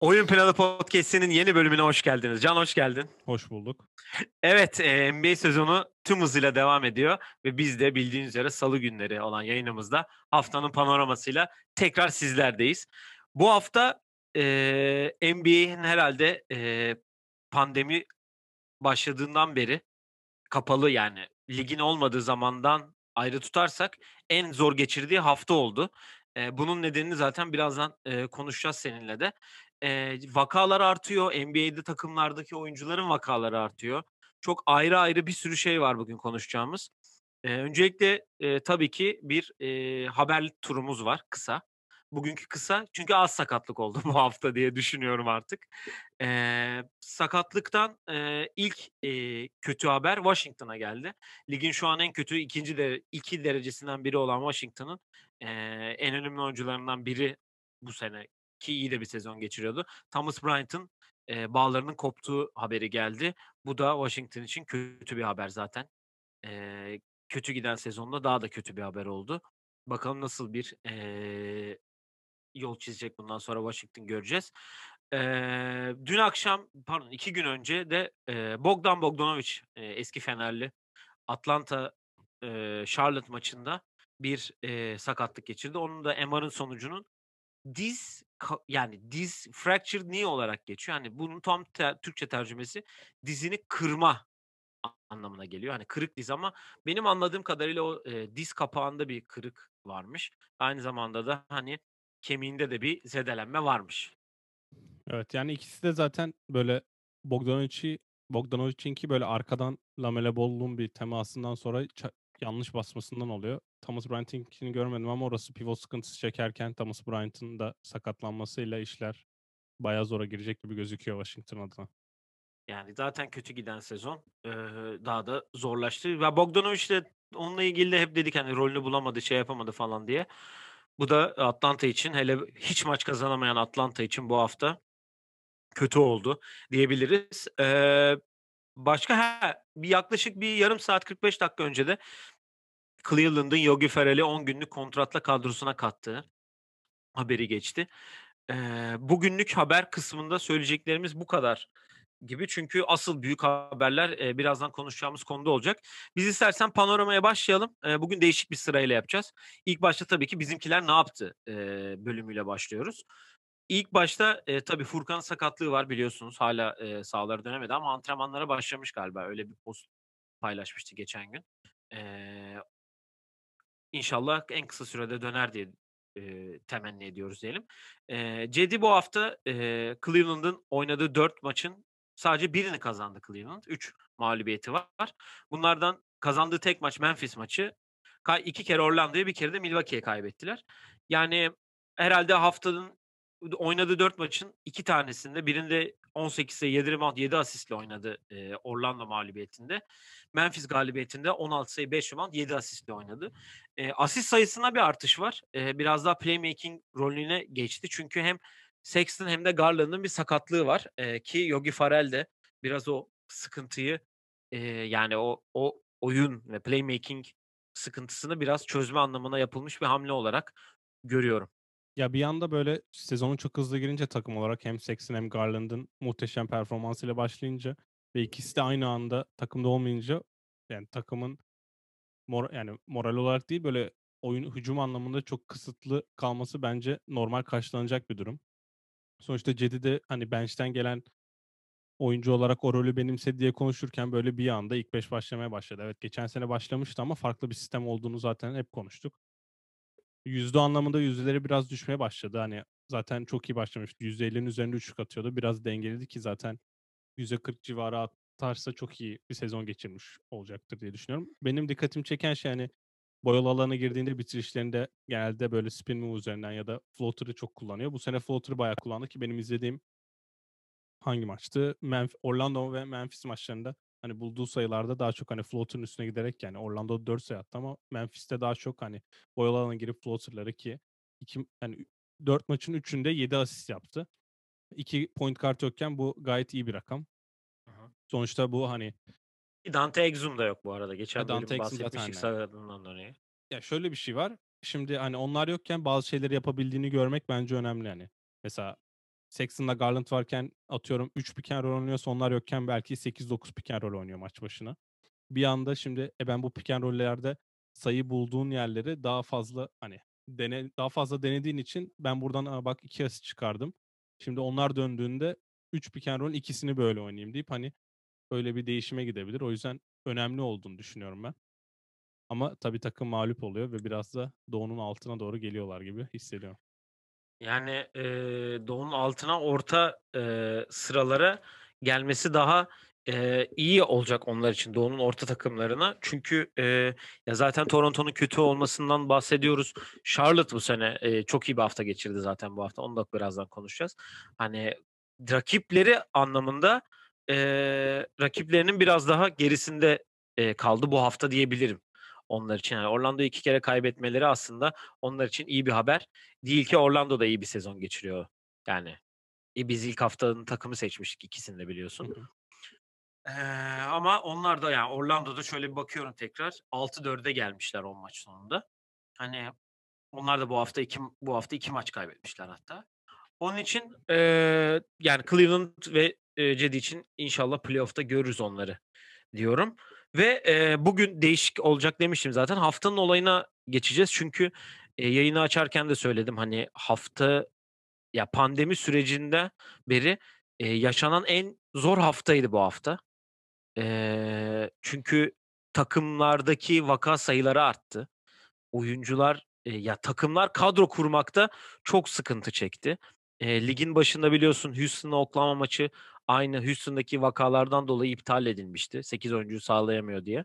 Oyun Planı Podcast'inin yeni bölümüne hoş geldiniz. Can hoş geldin. Hoş bulduk. Evet, e, NBA sezonu tüm hızıyla devam ediyor ve biz de bildiğiniz üzere salı günleri olan yayınımızda haftanın panoramasıyla tekrar sizlerdeyiz. Bu hafta e, NBA'in herhalde e, pandemi başladığından beri kapalı yani ligin olmadığı zamandan ayrı tutarsak en zor geçirdiği hafta oldu. E, bunun nedenini zaten birazdan e, konuşacağız seninle de. E, vakalar artıyor. NBA'de takımlardaki oyuncuların vakaları artıyor. Çok ayrı ayrı bir sürü şey var bugün konuşacağımız. E, öncelikle e, tabii ki bir e, haber turumuz var kısa. Bugünkü kısa çünkü az sakatlık oldu bu hafta diye düşünüyorum artık. E, sakatlıktan e, ilk e, kötü haber Washington'a geldi. Ligin şu an en kötü ikinci de iki derecesinden biri olan Washington'ın e, en önemli oyuncularından biri bu sene ki iyi de bir sezon geçiriyordu. Thomas Bryant'ın e, bağlarının koptuğu haberi geldi. Bu da Washington için kötü bir haber zaten. E, kötü giden sezonda daha da kötü bir haber oldu. Bakalım nasıl bir e, yol çizecek bundan sonra Washington göreceğiz. E, dün akşam pardon iki gün önce de e, Bogdan Bogdanovic e, eski Fenerli Atlanta e, Charlotte maçında bir e, sakatlık geçirdi. Onun da MR'ın sonucunun diz yani diz fractured knee olarak geçiyor. Hani bunun tam te- Türkçe tercümesi dizini kırma anlamına geliyor. Hani kırık diz ama benim anladığım kadarıyla o e, diz kapağında bir kırık varmış. Aynı zamanda da hani kemiğinde de bir zedelenme varmış. Evet yani ikisi de zaten böyle Bogdanovic'i Bogdanovic'inki böyle arkadan Lamele Ball'un bir temasından sonra yanlış basmasından oluyor. Thomas Bryant'inkini görmedim ama orası pivot sıkıntısı çekerken Thomas Bryant'ın da sakatlanmasıyla işler bayağı zora girecek gibi gözüküyor Washington adına. Yani zaten kötü giden sezon daha da zorlaştı. Ve Bogdanovic de onunla ilgili de hep dedik hani rolünü bulamadı, şey yapamadı falan diye. Bu da Atlanta için hele hiç maç kazanamayan Atlanta için bu hafta kötü oldu diyebiliriz. Ee, başka ha, bir yaklaşık bir yarım saat 45 dakika önce de Cleveland'ın Yogi Ferrell'i 10 günlük kontratla kadrosuna kattığı haberi geçti. Ee, bugünlük haber kısmında söyleyeceklerimiz bu kadar gibi. Çünkü asıl büyük haberler e, birazdan konuşacağımız konuda olacak. Biz istersen panoramaya başlayalım. E, bugün değişik bir sırayla yapacağız. İlk başta tabii ki bizimkiler ne yaptı e, bölümüyle başlıyoruz. İlk başta e, tabii Furkan sakatlığı var biliyorsunuz. Hala e, sahalara dönemedi ama antrenmanlara başlamış galiba. Öyle bir post paylaşmıştı geçen gün. E, İnşallah en kısa sürede döner diye e, temenni ediyoruz diyelim. E, Cedi bu hafta e, Cleveland'ın oynadığı dört maçın sadece birini kazandı Cleveland. Üç mağlubiyeti var. Bunlardan kazandığı tek maç Memphis maçı. iki kere Orlando'ya bir kere de Milwaukee'ye kaybettiler. Yani herhalde haftanın oynadığı dört maçın iki tanesinde birinde 18 sayı 7 rebound 7 asistle oynadı Orlando mağlubiyetinde. Memphis galibiyetinde 16 sayı 5 rebound 7 asistle oynadı. Asist sayısına bir artış var. Biraz daha playmaking rolüne geçti. Çünkü hem Sexton hem de Garland'ın bir sakatlığı var. E, ki Yogi Farrell de biraz o sıkıntıyı e, yani o o oyun ve playmaking sıkıntısını biraz çözme anlamına yapılmış bir hamle olarak görüyorum. Ya bir yanda böyle sezonun çok hızlı girince takım olarak hem Sexton hem Garland'ın muhteşem performansıyla başlayınca ve ikisi de aynı anda takımda olmayınca yani takımın mor yani moral olarak değil böyle oyun hücum anlamında çok kısıtlı kalması bence normal karşılanacak bir durum. Sonuçta Cedi de hani bench'ten gelen oyuncu olarak o rolü benimsedi diye konuşurken böyle bir anda ilk beş başlamaya başladı. Evet geçen sene başlamıştı ama farklı bir sistem olduğunu zaten hep konuştuk yüzde anlamında yüzdeleri biraz düşmeye başladı. Hani zaten çok iyi başlamıştı. %50'nin üzerinde üçlük atıyordu. Biraz dengeledi ki zaten %40 civarı atarsa çok iyi bir sezon geçirmiş olacaktır diye düşünüyorum. Benim dikkatimi çeken şey hani boyalı alana girdiğinde bitirişlerinde genelde böyle spin move üzerinden ya da floater'ı çok kullanıyor. Bu sene floater'ı bayağı kullandı ki benim izlediğim hangi maçtı? Memf Orlando ve Memphis maçlarında hani bulduğu sayılarda daha çok hani floater'ın üstüne giderek yani Orlando 4 sayı attı ama Memphis'te daha çok hani boyalı alana girip floater'ları ki iki, yani 4 maçın 3'ünde 7 asist yaptı. 2 point kart yokken bu gayet iyi bir rakam. Aha. Sonuçta bu hani Dante Exum da yok bu arada. Geçen Ya Dante bölüm Exum bahsetmiştik aynen. sakatından dolayı. Ya şöyle bir şey var. Şimdi hani onlar yokken bazı şeyleri yapabildiğini görmek bence önemli hani. Mesela Sexton'la Garland varken atıyorum 3 pick and roll oynuyorsa onlar yokken belki 8-9 pick and roll oynuyor maç başına. Bir anda şimdi e ben bu pick and roll'lerde sayı bulduğun yerleri daha fazla hani dene, daha fazla denediğin için ben buradan "Aa, bak 2 asist çıkardım. Şimdi onlar döndüğünde 3 pick and ikisini böyle oynayayım deyip hani öyle bir değişime gidebilir. O yüzden önemli olduğunu düşünüyorum ben. Ama tabii takım mağlup oluyor ve biraz da Doğu'nun altına doğru geliyorlar gibi hissediyorum. Yani eee Doğu'nun altına orta eee, sıralara gelmesi daha eee, iyi olacak onlar için Doğu'nun orta takımlarına. Çünkü eee, ya zaten Toronto'nun kötü olmasından bahsediyoruz. Charlotte bu sene eee, çok iyi bir hafta geçirdi zaten bu hafta. Onu da birazdan konuşacağız. Hani rakipleri anlamında eee, rakiplerinin biraz daha gerisinde eee, kaldı bu hafta diyebilirim onlar için. Yani Orlando'yu iki kere kaybetmeleri aslında onlar için iyi bir haber. Değil ki Orlando da iyi bir sezon geçiriyor. Yani e, biz ilk haftanın takımı seçmiştik ikisini de biliyorsun. Ee, ama onlar da yani Orlando'da şöyle bir bakıyorum tekrar 6-4'e gelmişler 10 maç sonunda. Hani onlar da bu hafta iki bu hafta iki maç kaybetmişler hatta. Onun için eee, yani Cleveland ve Cedi için inşallah playoff'ta görürüz onları diyorum. Ve eee, bugün değişik olacak demiştim zaten. Haftanın olayına geçeceğiz. Çünkü eee, yayını açarken de söyledim hani hafta ya pandemi sürecinde beri eee, yaşanan en zor haftaydı bu hafta. Eee, çünkü takımlardaki vaka sayıları arttı. Oyuncular eee, ya takımlar kadro kurmakta çok sıkıntı çekti. Eee, ligin başında biliyorsun Houston'la Oklahoma maçı aynı Houston'daki vakalardan dolayı iptal edilmişti. 8 oyuncuyu sağlayamıyor diye.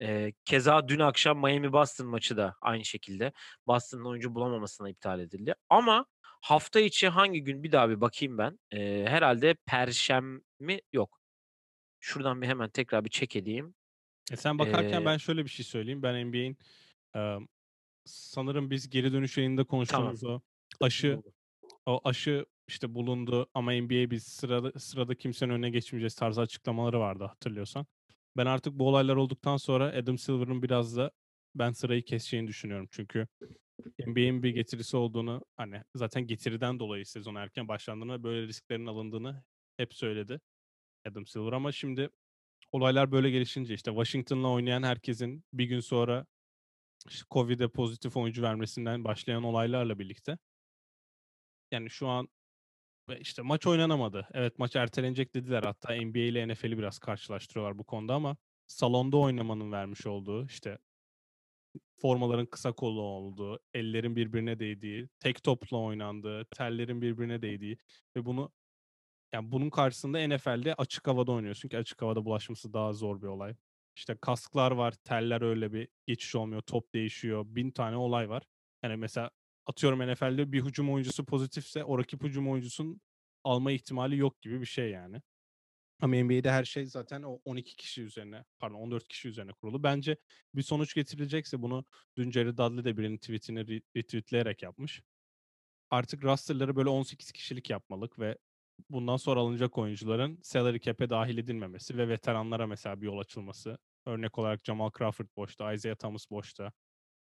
Eee, keza dün akşam Miami Boston maçı da aynı şekilde Boston'ın oyuncu bulamamasına iptal edildi. Ama hafta içi hangi gün bir daha bir bakayım ben. Eee, herhalde Perşembe yok. Şuradan bir hemen tekrar bir check edeyim. E sen bakarken Eee, ben şöyle bir şey söyleyeyim. Ben NBA'in eee, sanırım biz geri dönüş yayında tamam. konuştuğumuz o aşı o aşı işte bulundu ama NBA biz sırada sırada kimsenin önüne geçmeyeceğiz tarzı açıklamaları vardı hatırlıyorsan. Ben artık bu olaylar olduktan sonra Adam Silver'ın biraz da ben sırayı keseceğini düşünüyorum. Çünkü NBA'in bir getirisi olduğunu hani zaten getiriden dolayı sezon erken başlandığını böyle risklerin alındığını hep söyledi Adam Silver ama şimdi olaylar böyle gelişince işte Washington'la oynayan herkesin bir gün sonra işte Covid'e pozitif oyuncu vermesinden başlayan olaylarla birlikte yani şu an ve işte maç oynanamadı. Evet maç ertelenecek dediler. Hatta NBA ile NFL'i biraz karşılaştırıyorlar bu konuda ama salonda oynamanın vermiş olduğu işte formaların kısa kolu olduğu, ellerin birbirine değdiği, tek topla oynandığı, tellerin birbirine değdiği ve bunu yani bunun karşısında NFL'de açık havada oynuyorsun ki açık havada bulaşması daha zor bir olay. İşte kasklar var, teller öyle bir geçiş olmuyor, top değişiyor, bin tane olay var. Yani mesela atıyorum NFL'de bir hücum oyuncusu pozitifse o rakip hücum oyuncusunun alma ihtimali yok gibi bir şey yani. Ama NBA'de her şey zaten o 12 kişi üzerine, pardon 14 kişi üzerine kurulu. Bence bir sonuç getirilecekse bunu dün Jerry Dudley de birinin tweetini re- retweetleyerek yapmış. Artık rosterları böyle 18 kişilik yapmalık ve bundan sonra alınacak oyuncuların salary cap'e dahil edilmemesi ve veteranlara mesela bir yol açılması. Örnek olarak Jamal Crawford boşta, Isaiah Thomas boşta.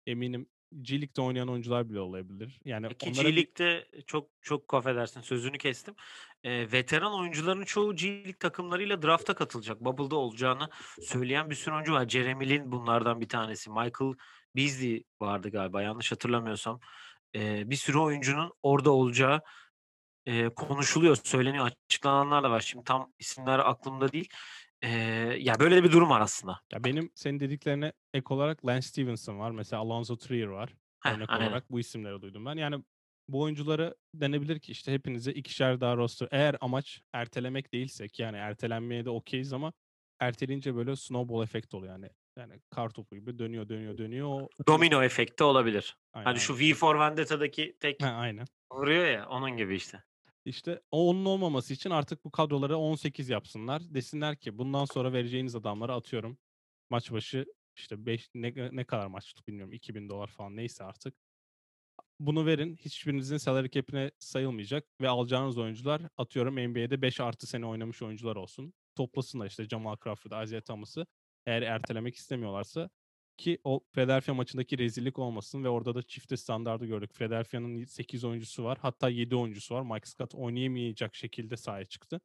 Eminim G League'de oynayan oyuncular bile olabilir. Yani Ki onlara G bir League'de çok çok affedersin sözünü kestim. Eee, veteran oyuncuların çoğu G League takımlarıyla draft'a katılacak. Bubble'da olacağını söyleyen bir sürü oyuncu var. Jeremy Lin bunlardan bir tanesi. Michael Beasley vardı galiba yanlış hatırlamıyorsam. Eee, bir sürü oyuncunun orada olacağı eee, konuşuluyor, söyleniyor. Açıklananlar da var. Şimdi tam isimler aklımda değil. Eee, ya böyle de bir durum var aslında. ya benim senin dediklerine ek olarak Lance Stevenson var. Mesela Alonzo Trier var. Heh, Örnek aynen. olarak bu isimleri duydum ben. Yani bu oyuncuları denebilir ki işte hepinize ikişer daha roster. Eğer amaç ertelemek değilse ki yani ertelenmeye de okeyiz ama erteleyince böyle snowball efekt oluyor yani. Yani kar topu gibi dönüyor dönüyor dönüyor. O Domino efekti olabilir. Aynen, Hani şu. V for Vendetta'daki tek Ha, aynen. vuruyor ya onun gibi işte. İşte o onun olmaması için artık bu kadroları 18 yapsınlar. Desinler ki bundan sonra vereceğiniz adamları atıyorum. Maç başı işte 5 ne, ne kadar maçlık bilmiyorum 2000 dolar falan neyse artık. Bunu verin. Hiçbirinizin salary cap'ine sayılmayacak ve alacağınız oyuncular atıyorum NBA'de 5 artı sene oynamış oyuncular olsun. Toplasınlar işte Jamal Crawford, Isaiah Thomas'ı. Eğer ertelemek istemiyorlarsa ki o Philadelphia maçındaki rezillik olmasın ve orada da çifte standardı gördük. Philadelphia'nın 8 oyuncusu var. Hatta 7 oyuncusu var. Mike Scott oynayamayacak şekilde sahaya çıktı.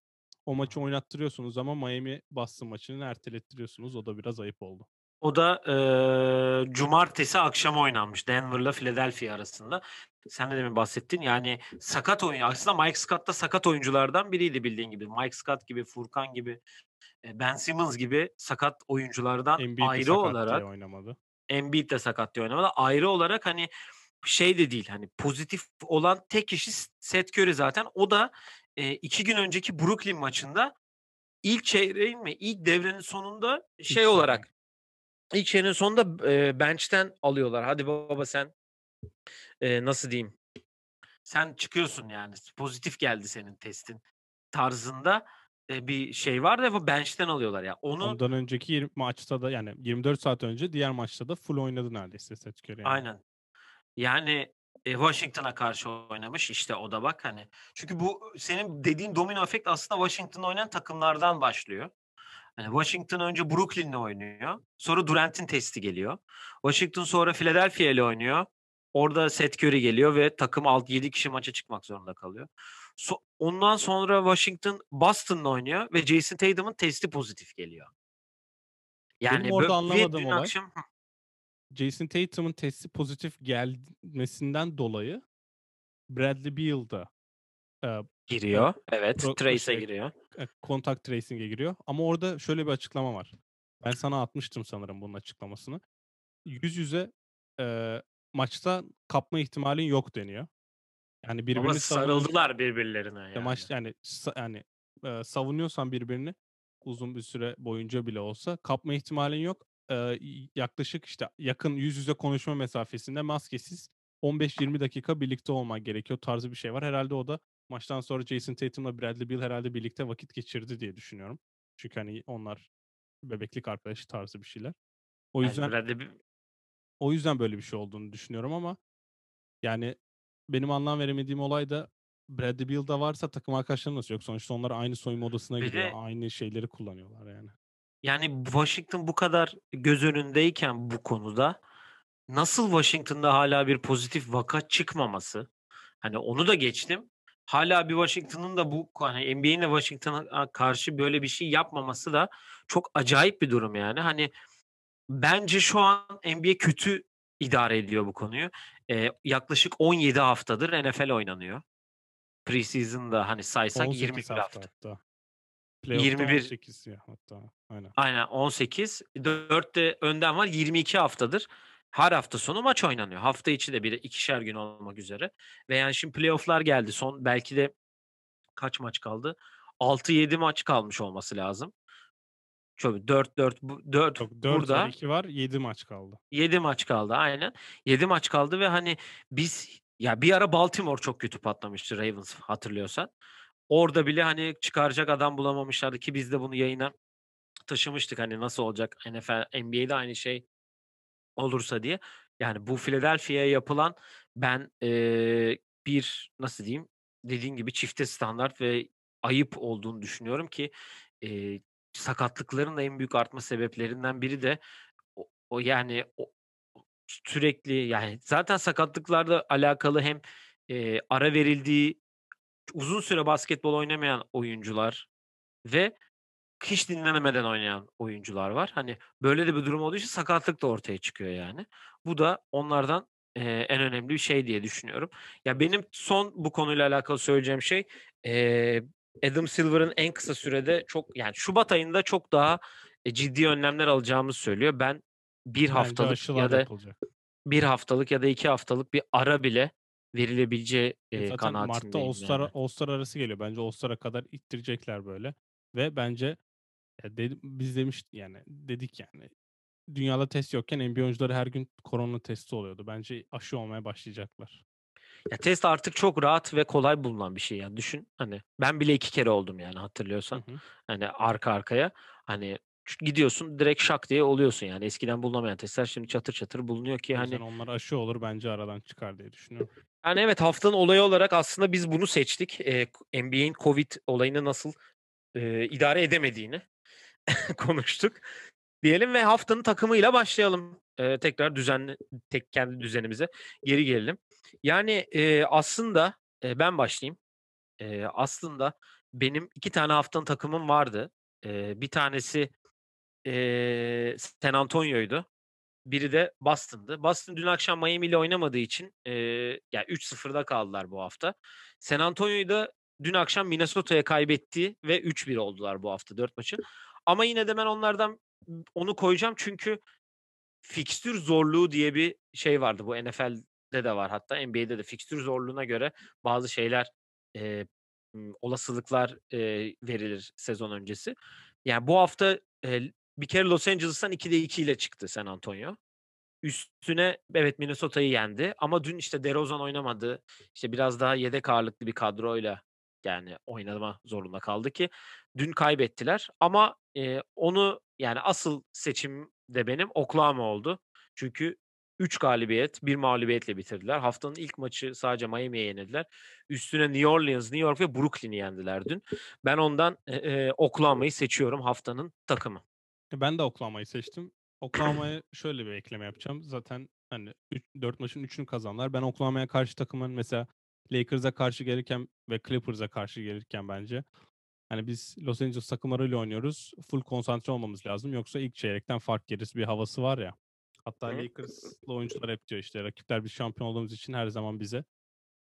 O maçı oynattırıyorsunuz ama Miami Boston maçını ertelettiriyorsunuz. O da biraz ayıp oldu. O da e, cumartesi akşam oynanmış Denver'la Philadelphia arasında. Sen de demin bahsettin. Yani sakat oyun. Aslında Mike Scott da sakat oyunculardan biriydi bildiğin gibi. Mike Scott gibi, Furkan gibi, Ben Simmons gibi sakat oyunculardan Embiid ayrı sakat olarak diye oynamadı. Embiid de sakat diye oynamadı. Ayrı olarak hani şey de değil hani pozitif olan tek kişi Seth Curry zaten. O da e, iki gün önceki Brooklyn maçında ilk çeyreğin mi ilk devrenin sonunda şey İlk olarak ilk çeyreğin sonunda e, bench'ten alıyorlar. Hadi baba sen e, nasıl diyeyim sen çıkıyorsun yani pozitif geldi senin testin tarzında bir şey var da bu bench'ten alıyorlar ya. Onu Ondan önceki 20 maçta da yani 24 saat önce diğer maçta da full oynadı neredeyse Seth Curry. Yani. Aynen. Yani e, Washington'a karşı oynamış işte o da bak hani. Çünkü bu senin dediğin domino efekt aslında Washington'da oynayan takımlardan başlıyor. Hani Washington önce Brooklyn'le oynuyor. Sonra Durant'in testi geliyor. Washington sonra Philadelphia ile oynuyor. Orada Seth Curry geliyor ve takım 6-7 kişi maça çıkmak zorunda kalıyor. So- ondan sonra Washington Boston'la oynuyor ve Jason Tatum'un testi pozitif geliyor. Yani orada bö- ve anlamadığım olay- akşam Jason Tatum'un testi pozitif gelmesinden dolayı Bradley Beal da e, giriyor. Evet, pro- Trace'e şey- giriyor. e, contact tracing'e giriyor. Ama orada şöyle bir açıklama var. Ben sana atmıştım sanırım bunun açıklamasını. Yüz yüze e, maçta kapma ihtimalin yok deniyor. Yani Ama birbirini savunuyor- sarıldılar birbirlerine Ya yani. maç yani yani e, savunuyorsan birbirini uzun bir süre boyunca bile olsa kapma ihtimalin yok. E, yaklaşık işte yakın yüz yüze konuşma mesafesinde maskesiz 15-20 dakika birlikte olmak gerekiyor tarzı bir şey var. Herhalde o da maçtan sonra Jason Tatum'la Bradley Beal herhalde birlikte vakit geçirdi diye düşünüyorum. Çünkü hani onlar bebeklik arkadaşı tarzı bir şeyler. O Yani yüzden Bradley Beal- o yüzden böyle bir şey olduğunu düşünüyorum ama yani benim anlam veremediğim olay da Bradley Beal'da varsa takım arkadaşları nasıl yok? Sonuçta onlar aynı soyunma odasına gidiyor. de- Aynı şeyleri kullanıyorlar yani. yani Washington bu kadar göz önündeyken bu konuda nasıl Washington'da hala bir pozitif vaka çıkmaması? Hani onu da geçtim. Hala bir Washington'ın da bu hani NBA'nin de Washington'a karşı böyle bir şey yapmaması da çok acayip bir durum yani. Hani bence şu an NBA kötü idare ediyor bu konuyu. Ee, yaklaşık 17 haftadır NFL oynanıyor. Preseason'da hani saysak 18 21 hafta. hafta hatta. Playoff'ta 21 18 ya hatta. Aynen. Aynen 18. 4 de önden var 22 haftadır. Her hafta sonu maç oynanıyor. Hafta içi de bir ikişer gün olmak üzere. Ve yani şimdi playoff'lar geldi. Son belki de kaç maç kaldı? 6-7 maç kalmış olması lazım. Şöyle 4 4 4 Yok 4 burada var 2 var 7 maç kaldı. 7 maç kaldı aynen. 7 maç kaldı ve hani biz ya bir ara Baltimore çok kötü patlamıştı Ravens hatırlıyorsan. Orada bile hani çıkaracak adam bulamamışlardı ki biz de bunu yayına taşımıştık hani nasıl olacak NFL NBA'de aynı şey olursa diye. Yani bu Philadelphia'ya yapılan ben eee, bir nasıl diyeyim dediğin gibi çifte standart ve ayıp olduğunu düşünüyorum ki eee, sakatlıkların da en büyük artma sebeplerinden biri de o, o yani o, sürekli yani zaten sakatlıklarla alakalı hem eee, ara verildiği uzun süre basketbol oynamayan oyuncular ve hiç dinlenemeden oynayan oyuncular var. Hani böyle de bir durum olduğu için sakatlık da ortaya çıkıyor yani. Bu da onlardan eee, en önemli bir şey diye düşünüyorum. Ya benim son bu konuyla alakalı söyleyeceğim şey eee, Adam Silver'ın en kısa sürede çok yani Şubat ayında çok daha e, ciddi önlemler alacağımızı söylüyor. Ben bir Bence haftalık ya da yapılacak. bir haftalık ya da iki haftalık bir ara bile verilebileceği E e, Zaten Mart'ta kanaatindeyim All-Star, yani. All-Star arası geliyor. Bence All-Star'a kadar ittirecekler böyle. Ve bence ya dedi- biz demiş yani dedik yani dünyada test yokken NBA oyuncuları her gün korona testi oluyordu. Bence aşı olmaya başlayacaklar. Ya test artık çok rahat ve kolay bulunan bir şey yani düşün hani ben bile iki kere oldum yani Hı hatırlıyorsan hı. hani arka arkaya hani gidiyorsun direkt şak diye oluyorsun yani eskiden bulunamayan testler şimdi çatır çatır bulunuyor ki hani onlar aşı olur bence aradan çıkar diye düşünüyorum. yani evet haftanın olayı olarak aslında biz bunu seçtik ee, NBA'in Covid olayını nasıl e, idare edemediğini konuştuk diyelim ve haftanın takımıyla başlayalım. Ee, tekrar düzenli tek kendi düzenimize geri gelelim. Yani e, aslında e, ben başlayayım. E, aslında benim iki tane haftanın takımım vardı. E, bir tanesi e, San Antonio'ydu. Biri de Boston'dı. Boston dün akşam Miami ile oynamadığı için e, yani 3-0'da kaldılar bu hafta. San Antonio'yu da dün akşam Minnesota'ya kaybetti ve 3-1 oldular bu hafta 4 maçı. Ama yine de ben onlardan onu koyacağım çünkü fikstür zorluğu diye bir şey vardı. Bu NFL'de de var hatta NBA'de de fikstür zorluğuna göre bazı şeyler e, olasılıklar e, verilir sezon öncesi. Yani bu hafta e, bir kere Los Angeles'tan 2'de 2 ile çıktı San Antonio. Üstüne evet Minnesota'yı yendi ama dün işte DeRozan oynamadı. İşte biraz daha yedek ağırlıklı bir kadroyla yani oynama zorunda kaldı ki dün kaybettiler ama e, onu yani asıl seçim de benim Oklahoma oldu. Çünkü 3 galibiyet, 1 mağlubiyetle bitirdiler. Haftanın ilk maçı sadece Miami'ye yenildiler. Üstüne New Orleans, New York ve Brooklyn'i yendiler dün. Ben ondan e, e, Oklahoma'yı seçiyorum haftanın takımı. Ben de Oklahoma'yı seçtim. Oklahoma'ya şöyle bir ekleme yapacağım. Zaten hani 4 maçın 3'ünü kazanlar. Ben Oklahoma'ya karşı takımın mesela Lakers'a karşı gelirken ve Clippers'a karşı gelirken bence hani biz Los Angeles takımlarıyla oynuyoruz. Full konsantre olmamız lazım. Yoksa ilk çeyrekten fark gerisi bir havası var ya. Hatta Lakers'lı oyuncular hep diyor işte rakipler bir şampiyon olduğumuz için her zaman bize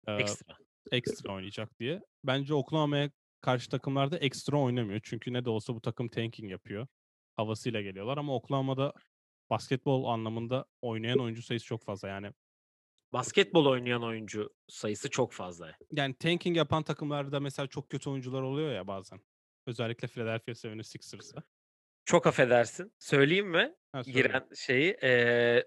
e, ekstra ekstra oynayacak diye. Bence Oklahoma'ya karşı takımlarda ekstra oynamıyor. Çünkü ne de olsa bu takım tanking yapıyor. Havasıyla geliyorlar ama Oklahoma'da basketbol anlamında oynayan oyuncu sayısı çok fazla. Yani basketbol oynayan oyuncu sayısı çok fazla. Yani tanking yapan takımlarda mesela çok kötü oyuncular oluyor ya bazen. Özellikle Philadelphia 76ers'da. Çok affedersin. Söyleyeyim mi? Ha, Giren şeyi. Ee,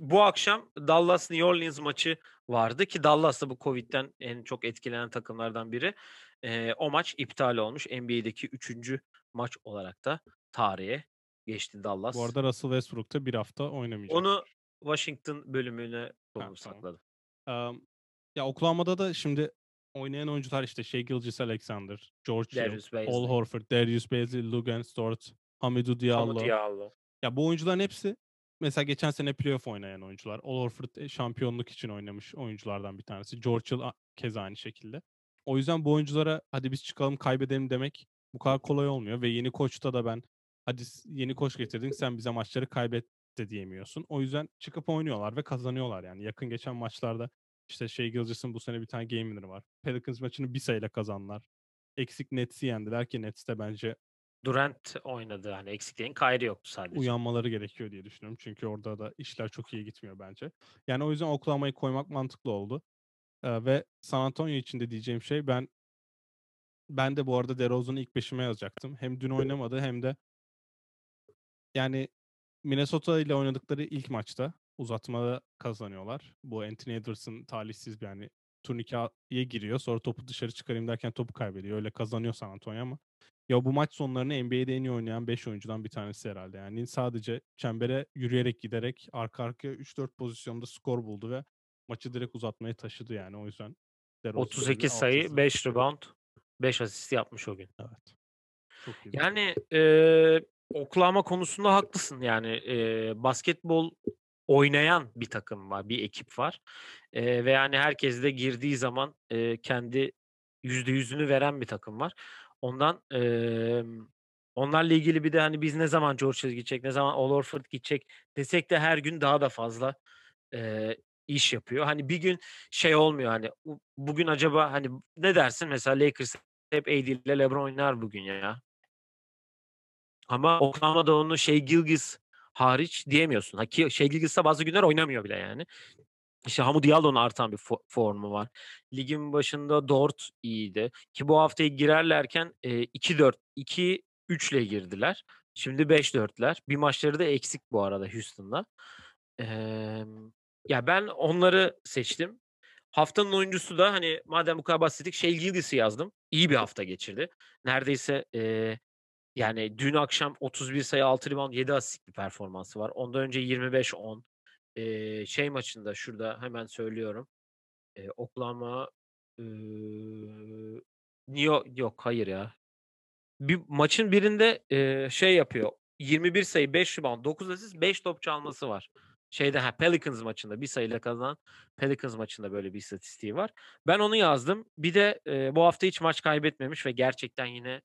bu akşam Dallas New Orleans maçı vardı ki Dallas da bu Covid'den en çok etkilenen takımlardan biri. Ee, o maç iptal olmuş. NBA'deki üçüncü maç olarak da tarihe geçti Dallas. Bu arada Russell Westbrook da bir hafta oynamayacak. Onu Washington bölümüne konu sakladı. Tamam. Um, ya Oklahoma'da da şimdi oynayan oyuncular işte Shea Gilgis Alexander, George Hill, Paul Horford, Darius Bazley, Lugan Stort, Hamidou Diallo. Hamidou Diallo. Ya bu oyuncuların hepsi mesela geçen sene playoff oynayan oyuncular. Al Horford şampiyonluk için oynamış oyunculardan bir tanesi. George Hill keza aynı şekilde. O yüzden bu oyunculara hadi biz çıkalım kaybedelim demek bu kadar kolay olmuyor ve yeni koçta da ben hadi yeni koç getirdin sen bize maçları kaybet de diyemiyorsun. O yüzden çıkıp oynuyorlar ve kazanıyorlar yani. Yakın geçen maçlarda işte şey Gilgis'in bu sene bir tane game winner'ı var. Pelicans maçını bir sayıyla kazandılar. Eksik Nets'i yendiler ki Nets de bence Durant oynadı. Hani eksikliğin Kyrie yoktu sadece. Uyanmaları gerekiyor diye düşünüyorum. Çünkü orada da işler çok iyi gitmiyor bence. Yani o yüzden Oklahoma'yı koymak mantıklı oldu. Ee, ve San Antonio için de diyeceğim şey ben ben de bu arada DeRozan'ı ilk beşime yazacaktım. Hem dün oynamadı hem de yani Minnesota ile oynadıkları ilk maçta uzatmada kazanıyorlar. Bu Anthony Edwards'ın talihsiz bir yani turnikeye giriyor. Sonra topu dışarı çıkarayım derken topu kaybediyor. Öyle kazanıyor San Antonio ama ya bu maç sonlarını NBA'de en iyi oynayan 5 oyuncudan bir tanesi herhalde. Yani sadece çembere yürüyerek giderek arka arkaya 3-4 pozisyonda skor buldu ve maçı direkt uzatmaya taşıdı yani o yüzden. 38 sayı, 5 rebound, 5 asist yapmış o gün. Evet. Çok iyi. Yani e, Oklahoma konusunda haklısın. Yani e, basketbol oynayan bir takım var, bir ekip var. E, ve yani herkes de girdiği zaman e, kendi yüzde yüzünü veren bir takım var. Ondan e, onlarla ilgili bir de hani biz ne zaman George gidecek, ne zaman Al Horford gidecek desek de her gün daha da fazla e, iş yapıyor. Hani bir gün şey olmuyor hani bugün acaba hani ne dersin mesela Lakers hep AD ile LeBron oynar bugün ya. Ama Oklahoma'da onu şey Gilgis hariç diyemiyorsun. Ha ki şey Gilgis'te bazı günler oynamıyor bile yani. İşte Hamou Diallo'nun artan bir fo- formu var. Ligin başında Dort iyiydi. Ki bu haftaya girerlerken e, 2-4, 2-3 ile girdiler. Şimdi 5-4'ler. Bir maçları da eksik bu arada Houston'da. Ee, ya ben onları seçtim. Haftanın oyuncusu da hani madem bu kadar bahsettik şey Gilgis'i yazdım. İyi bir hafta geçirdi. Neredeyse e, yani dün akşam 31 sayı 6 rebound 7 asist bir performansı var. Ondan önce 25-10. Ee, şey maçında şurada hemen söylüyorum. Ee, Oklahoma ee, New yok hayır ya. Bir maçın birinde ee, şey yapıyor. 21 sayı, 5 rebound, 9 asist, 5 top çalması var. Şeyde ha Pelicans maçında bir sayıyla kazanan Pelicans maçında böyle bir istatistiği var. Ben onu yazdım. Bir de e, bu hafta hiç maç kaybetmemiş ve gerçekten yine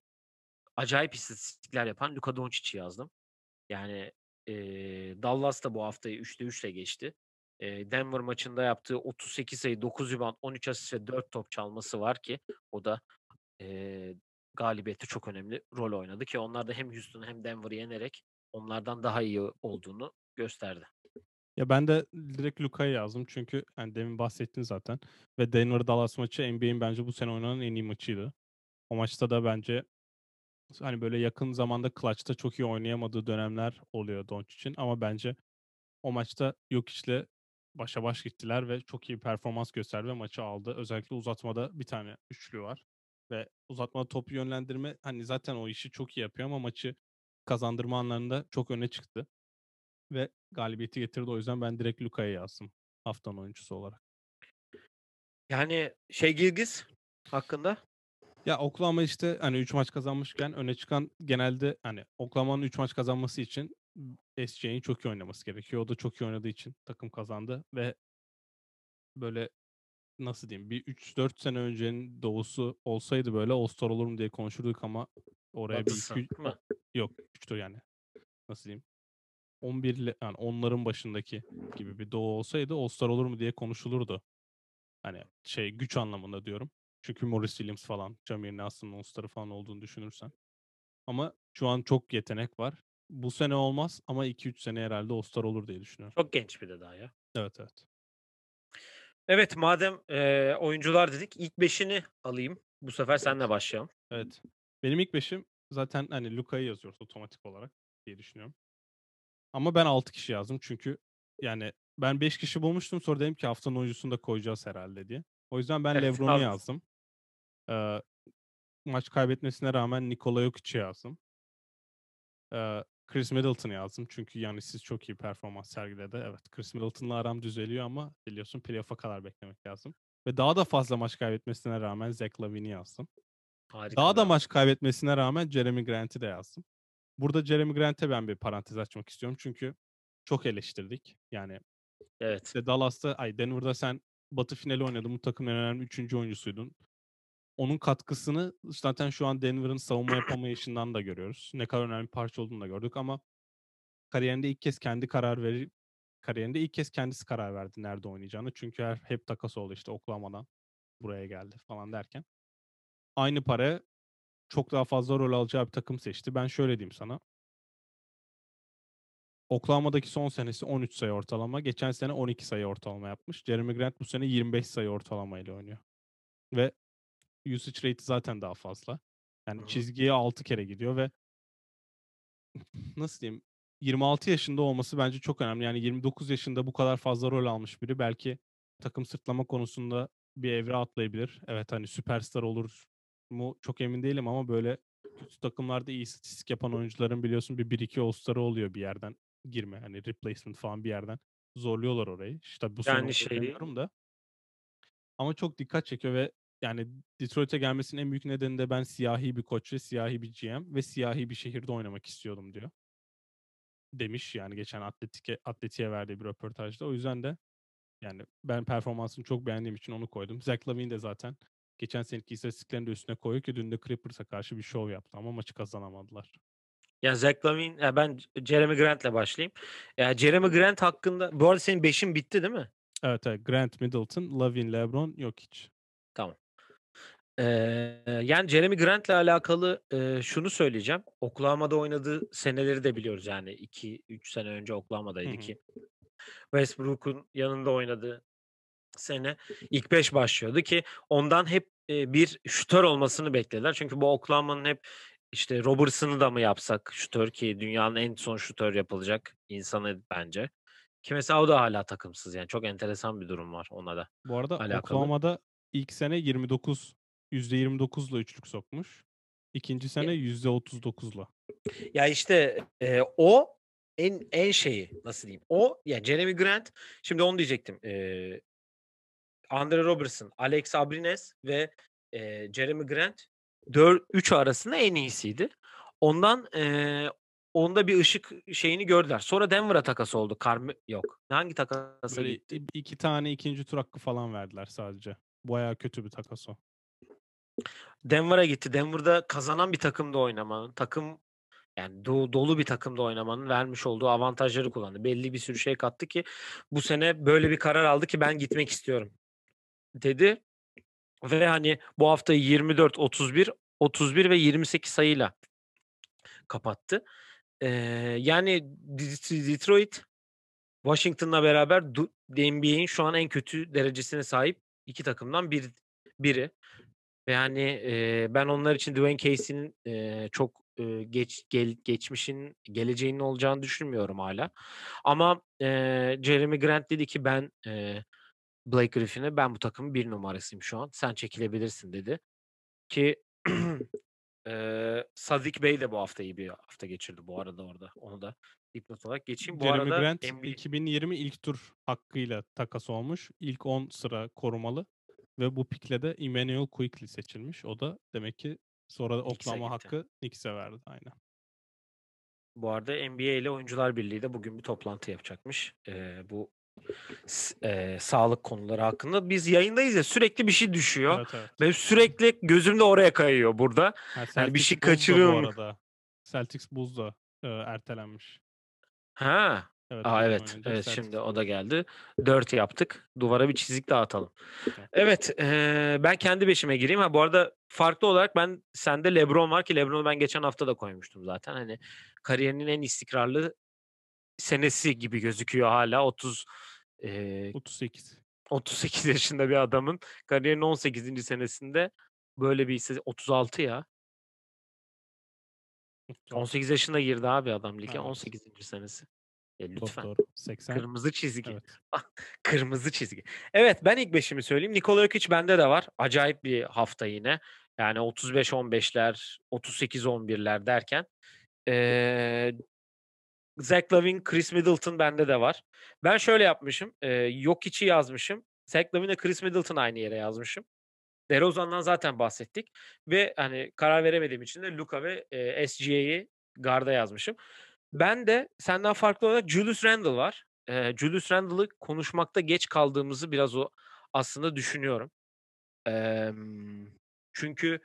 acayip istatistikler yapan Luka Doncic'i yazdım. Yani e, Dallas da bu haftayı 3'te 3 ile geçti. E, Denver maçında yaptığı 38 sayı, 9 rebound, 13 asist ve 4 top çalması var ki o da e, galibiyette çok önemli rol oynadı ki onlar da hem Houston'u hem Denver'ı yenerek onlardan daha iyi olduğunu gösterdi. Ya ben de direkt Luka'yı yazdım çünkü hani demin bahsettin zaten ve Denver Dallas maçı NBA'in bence bu sene oynanan en iyi maçıydı. O maçta da bence hani böyle yakın zamanda clutch'ta çok iyi oynayamadığı dönemler oluyor Doncic'in ama bence o maçta Jokic'le başa baş gittiler ve çok iyi performans gösterdi ve maçı aldı. Özellikle uzatmada bir tane üçlü var ve uzatmada topu yönlendirme hani zaten o işi çok iyi yapıyor ama maçı kazandırma anlarında çok öne çıktı ve galibiyeti getirdi. O yüzden ben direkt Luka'ya yazdım haftanın oyuncusu olarak. Yani şey Gilgis hakkında Ya Oklahoma işte hani 3 maç kazanmışken öne çıkan genelde hani Oklahoma'nın 3 maç kazanması için SJ'nin çok iyi oynaması gerekiyor. O da çok iyi oynadığı için takım kazandı ve böyle nasıl diyeyim bir 3-4 sene öncenin doğusu olsaydı böyle All-Star olur mu diye konuşurduk ama oraya bir iki yok 3'tür yani. Nasıl diyeyim? 11 ile yani onların başındaki gibi bir doğu olsaydı All-Star olur mu diye konuşulurdu. Hani şey güç anlamında diyorum. Çünkü Morris Williams falan, Jameer Nelson'ın All-Star'ı falan olduğunu düşünürsen. Ama şu an çok yetenek var. Bu sene olmaz ama 2-3 sene herhalde All-Star olur diye düşünüyorum. Çok genç bir de daha ya. Evet evet. Evet madem e, oyuncular dedik ilk beşini alayım. Bu sefer senle başlayalım. Evet. Benim ilk beşim zaten hani Luka'yı yazıyoruz otomatik olarak diye düşünüyorum. Ama ben 6 kişi yazdım çünkü yani ben 5 kişi bulmuştum sonra dedim ki haftanın oyuncusunu da koyacağız herhalde diye. O yüzden ben Evet, Lebron'u yazdım. Ee, maç kaybetmesine rağmen Nikola Jokic'i yazdım. Ee, Chris Middleton'ı yazdım çünkü yani siz çok iyi performans sergiledi. Evet Chris Middleton'la aram düzeliyor ama biliyorsun playoff'a kadar beklemek lazım. Ve daha da fazla maç kaybetmesine rağmen Zach Lavine'i yazdım. Harika. Daha da maç kaybetmesine rağmen Jeremy Grant'i de yazdım. Burada Jeremy Grant'e ben bir parantez açmak istiyorum çünkü çok eleştirdik. Yani Evet. işte Dallas'ta, ay Denver'da sen Batı finali oynadın. Bu takımın en önemli üçüncü oyuncusuydun. Onun katkısını zaten şu an Denver'ın savunma yapamayışından da görüyoruz. Ne kadar önemli bir parça olduğunu da gördük ama kariyerinde ilk kez kendi karar verip kariyerinde ilk kez kendisi karar verdi nerede oynayacağını. Çünkü her, hep takas oldu işte Oklahoma'dan buraya geldi falan derken. Aynı para çok daha fazla rol alacağı bir takım seçti. Ben şöyle diyeyim sana. Oklahoma'daki son senesi 13 sayı ortalama. Geçen sene 12 sayı ortalama yapmış. Jeremy Grant bu sene 25 sayı ortalama ile oynuyor. Ve usage rate'i zaten daha fazla. Yani Hı hı. çizgiye 6 kere gidiyor ve nasıl diyeyim 26 yaşında olması bence çok önemli. Yani 29 yaşında bu kadar fazla rol almış biri belki takım sırtlama konusunda bir evre atlayabilir. Evet hani süperstar olur mu çok emin değilim ama böyle kötü takımlarda iyi istatistik yapan oyuncuların biliyorsun bir 1-2 All-Star'ı oluyor bir yerden girme. Hani replacement falan bir yerden zorluyorlar orayı. İşte bu Yani şey- demiyorum da. Ama çok dikkat çekiyor ve yani Detroit'e gelmesinin en büyük nedeni de ben siyahi bir koç ve siyahi bir GM ve siyahi bir şehirde oynamak istiyordum diyor. Demiş yani geçen Atletik'e Atleti'ye verdiği bir röportajda. O yüzden de yani ben performansını çok beğendiğim için onu koydum. Zach Lavine de zaten geçen seneki istatistiklerini de üstüne koyuyor ki dün de Clippers'a karşı bir şov yaptı ama maçı kazanamadılar. Ya Zach Lavine, ben Jeremy Grant'le başlayayım. Ya Jeremy Grant hakkında, bu arada senin beşin bitti değil mi? Evet, evet Grant Middleton, Lavine, LeBron, Jokic. Ee, yani Jeremy Grant'le alakalı e, şunu söyleyeceğim. Oklahoma'da oynadığı seneleri de biliyoruz yani 2-3 sene önce Oklahoma'daydı ki. Westbrook'un yanında oynadığı sene ilk 5 başlıyordu ki ondan hep e, bir şutör olmasını beklediler. Çünkü bu Oklahoma'nın hep işte Robertson'ı da mı yapsak şutör ki dünyanın en son şutör yapılacak insanı bence. Ki mesela o da hala takımsız yani çok enteresan bir durum var ona da. Bu arada Alakalı. Oklahoma'da ilk sene 29 %29'la üçlük sokmuş. İkinci sene %39'la. Ya işte e, o en en şeyi nasıl diyeyim? O ya Jeremy Grant şimdi onu diyecektim. E, Andre Robertson, Alex Abrines ve e, Jeremy Grant 4 3 arasında en iyisiydi. Ondan e, onda bir ışık şeyini gördüler. Sonra Denver'a takas oldu. Karmi yok. Hangi takasa Böyle gitti? iki tane ikinci tur hakkı falan verdiler sadece. Bayağı kötü bir takas o. Denver'a gitti. Denver'da kazanan bir takımda oynamanın, takım yani do- dolu bir takımda oynamanın vermiş olduğu avantajları kullandı. Belli bir sürü şey kattı ki bu sene böyle bir karar aldı ki ben gitmek istiyorum dedi. Ve hani bu haftayı 24, 31, 31 ve 28 sayıyla kapattı. Ee, yani Det- Detroit Washington'la beraber NBA'in şu an en kötü derecesine sahip iki takımdan bir, biri. Yani e, ben onlar için Dwayne Casey'nin e, çok e, geç gel, geçmişin geleceğinin olacağını düşünmüyorum hala. Ama e, Jeremy Grant dedi ki ben e, Blake Griffin'e ben bu takımın bir numarasıyım şu an. Sen çekilebilirsin dedi. Ki e, Sadik Bey de bu hafta iyi bir hafta geçirdi bu arada orada. Onu da dipnot olarak geçeyim. Bu Jeremy arada Grant NBA 2020 ilk tur hakkıyla takas olmuş. İlk 10 sıra korumalı. Ve bu pikle de Emmanuel Quickly seçilmiş. O da demek ki sonra gitti. hakkı Knicks'e verdi. Aynen. Bu arada NBA ile Oyuncular Birliği de bugün bir toplantı yapacakmış. Ee, bu e, sağlık konuları hakkında. Biz yayındayız ya sürekli bir şey düşüyor. Evet evet. Ve sürekli gözüm de oraya kayıyor burada. Ha, Yani bir şey Bulls da kaçırıyor bu arada. Celtics Bulls da e, ertelenmiş. Ha. Evet, Aa evet. Evet şimdi o da geldi. Dört yaptık. Duvara bir çizik daha atalım. Evet, eee, ben kendi beşime gireyim. Ha bu arada farklı olarak ben sende LeBron var ki LeBron'u ben geçen hafta da koymuştum zaten. Hani kariyerinin en istikrarlı senesi gibi gözüküyor hala 30 eee 38. 38 yaşında bir adamın kariyerinin 18. senesinde böyle bir ise 36 ya. 36. 18 yaşında girdi abi adam lige Evet. 18. senesi. E, Doğru lütfen. doğru. 80. Kırmızı çizgi. Evet. Kırmızı çizgi. Evet ben ilk beşimi söyleyeyim. Nikola Jokic bende de var. Acayip bir hafta yine. Yani 35-15'ler, 38-11'ler derken. Ee, Zach Lavin, Chris Middleton bende de var. Ben şöyle yapmışım. E, Jokic'i yazmışım. Zach Lavin'e Chris Middleton aynı yere yazmışım. DeRozan'dan zaten bahsettik. Ve hani karar veremediğim için de Luka ve e, SGA'yı garda yazmışım. Ben de senden farklı olarak Julius Randle var. Eee, Julius Randle'ı konuşmakta geç kaldığımızı biraz o aslında düşünüyorum. Emm, çünkü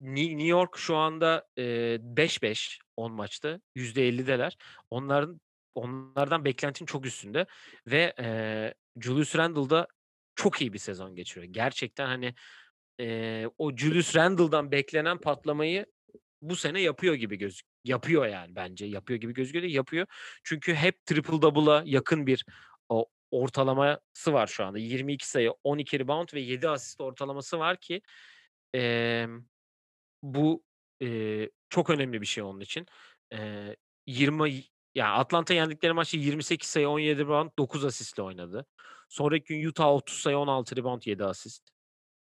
New York şu anda eee 5-5 10 maçta. %50'deler. Onların onlardan beklentim çok üstünde ve eee, Julius Randle da çok iyi bir sezon geçiriyor. Gerçekten hani eee, o Julius Randle'dan beklenen patlamayı bu sene yapıyor gibi göz yapıyor yani bence. Yapıyor gibi gözüküyor değil, yapıyor. Çünkü hep triple double'a yakın bir o ortalaması var şu anda. 22 sayı, 12 rebound ve 7 asist ortalaması var ki emm, bu eee, çok önemli bir şey onun için. Eee, 20 y ya Atlanta yendikleri maçta 28 sayı, 17 rebound, 9 asistle oynadı. Sonraki gün Utah 30 sayı, 16 rebound, 7 asist.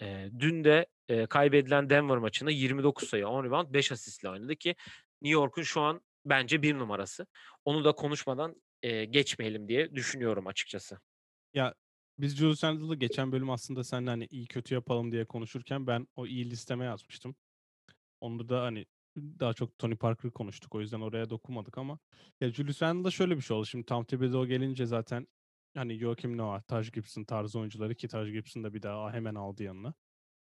Eee, dün de, eee, kaybedilen Denver maçında 29 sayı, 10 rebound, 5 asistle oynadı ki New York'un şu an bence 1 numarası. Onu da konuşmadan, eee, geçmeyelim diye düşünüyorum açıkçası. Ya biz Julius Randle'ı geçen bölüm aslında seninle hani iyi kötü yapalım diye konuşurken ben o iyi listeme yazmıştım. Onda da hani daha çok Tony Parker'ı konuştuk. O yüzden oraya dokunmadık ama ya Julius Randle'da şöyle bir şey oldu. Şimdi Tom Thibodeau gelince zaten hani Joakim Noah, Taj Gibson tarzı oyuncuları ki Taj Gibson da bir daha hemen aldı yanına.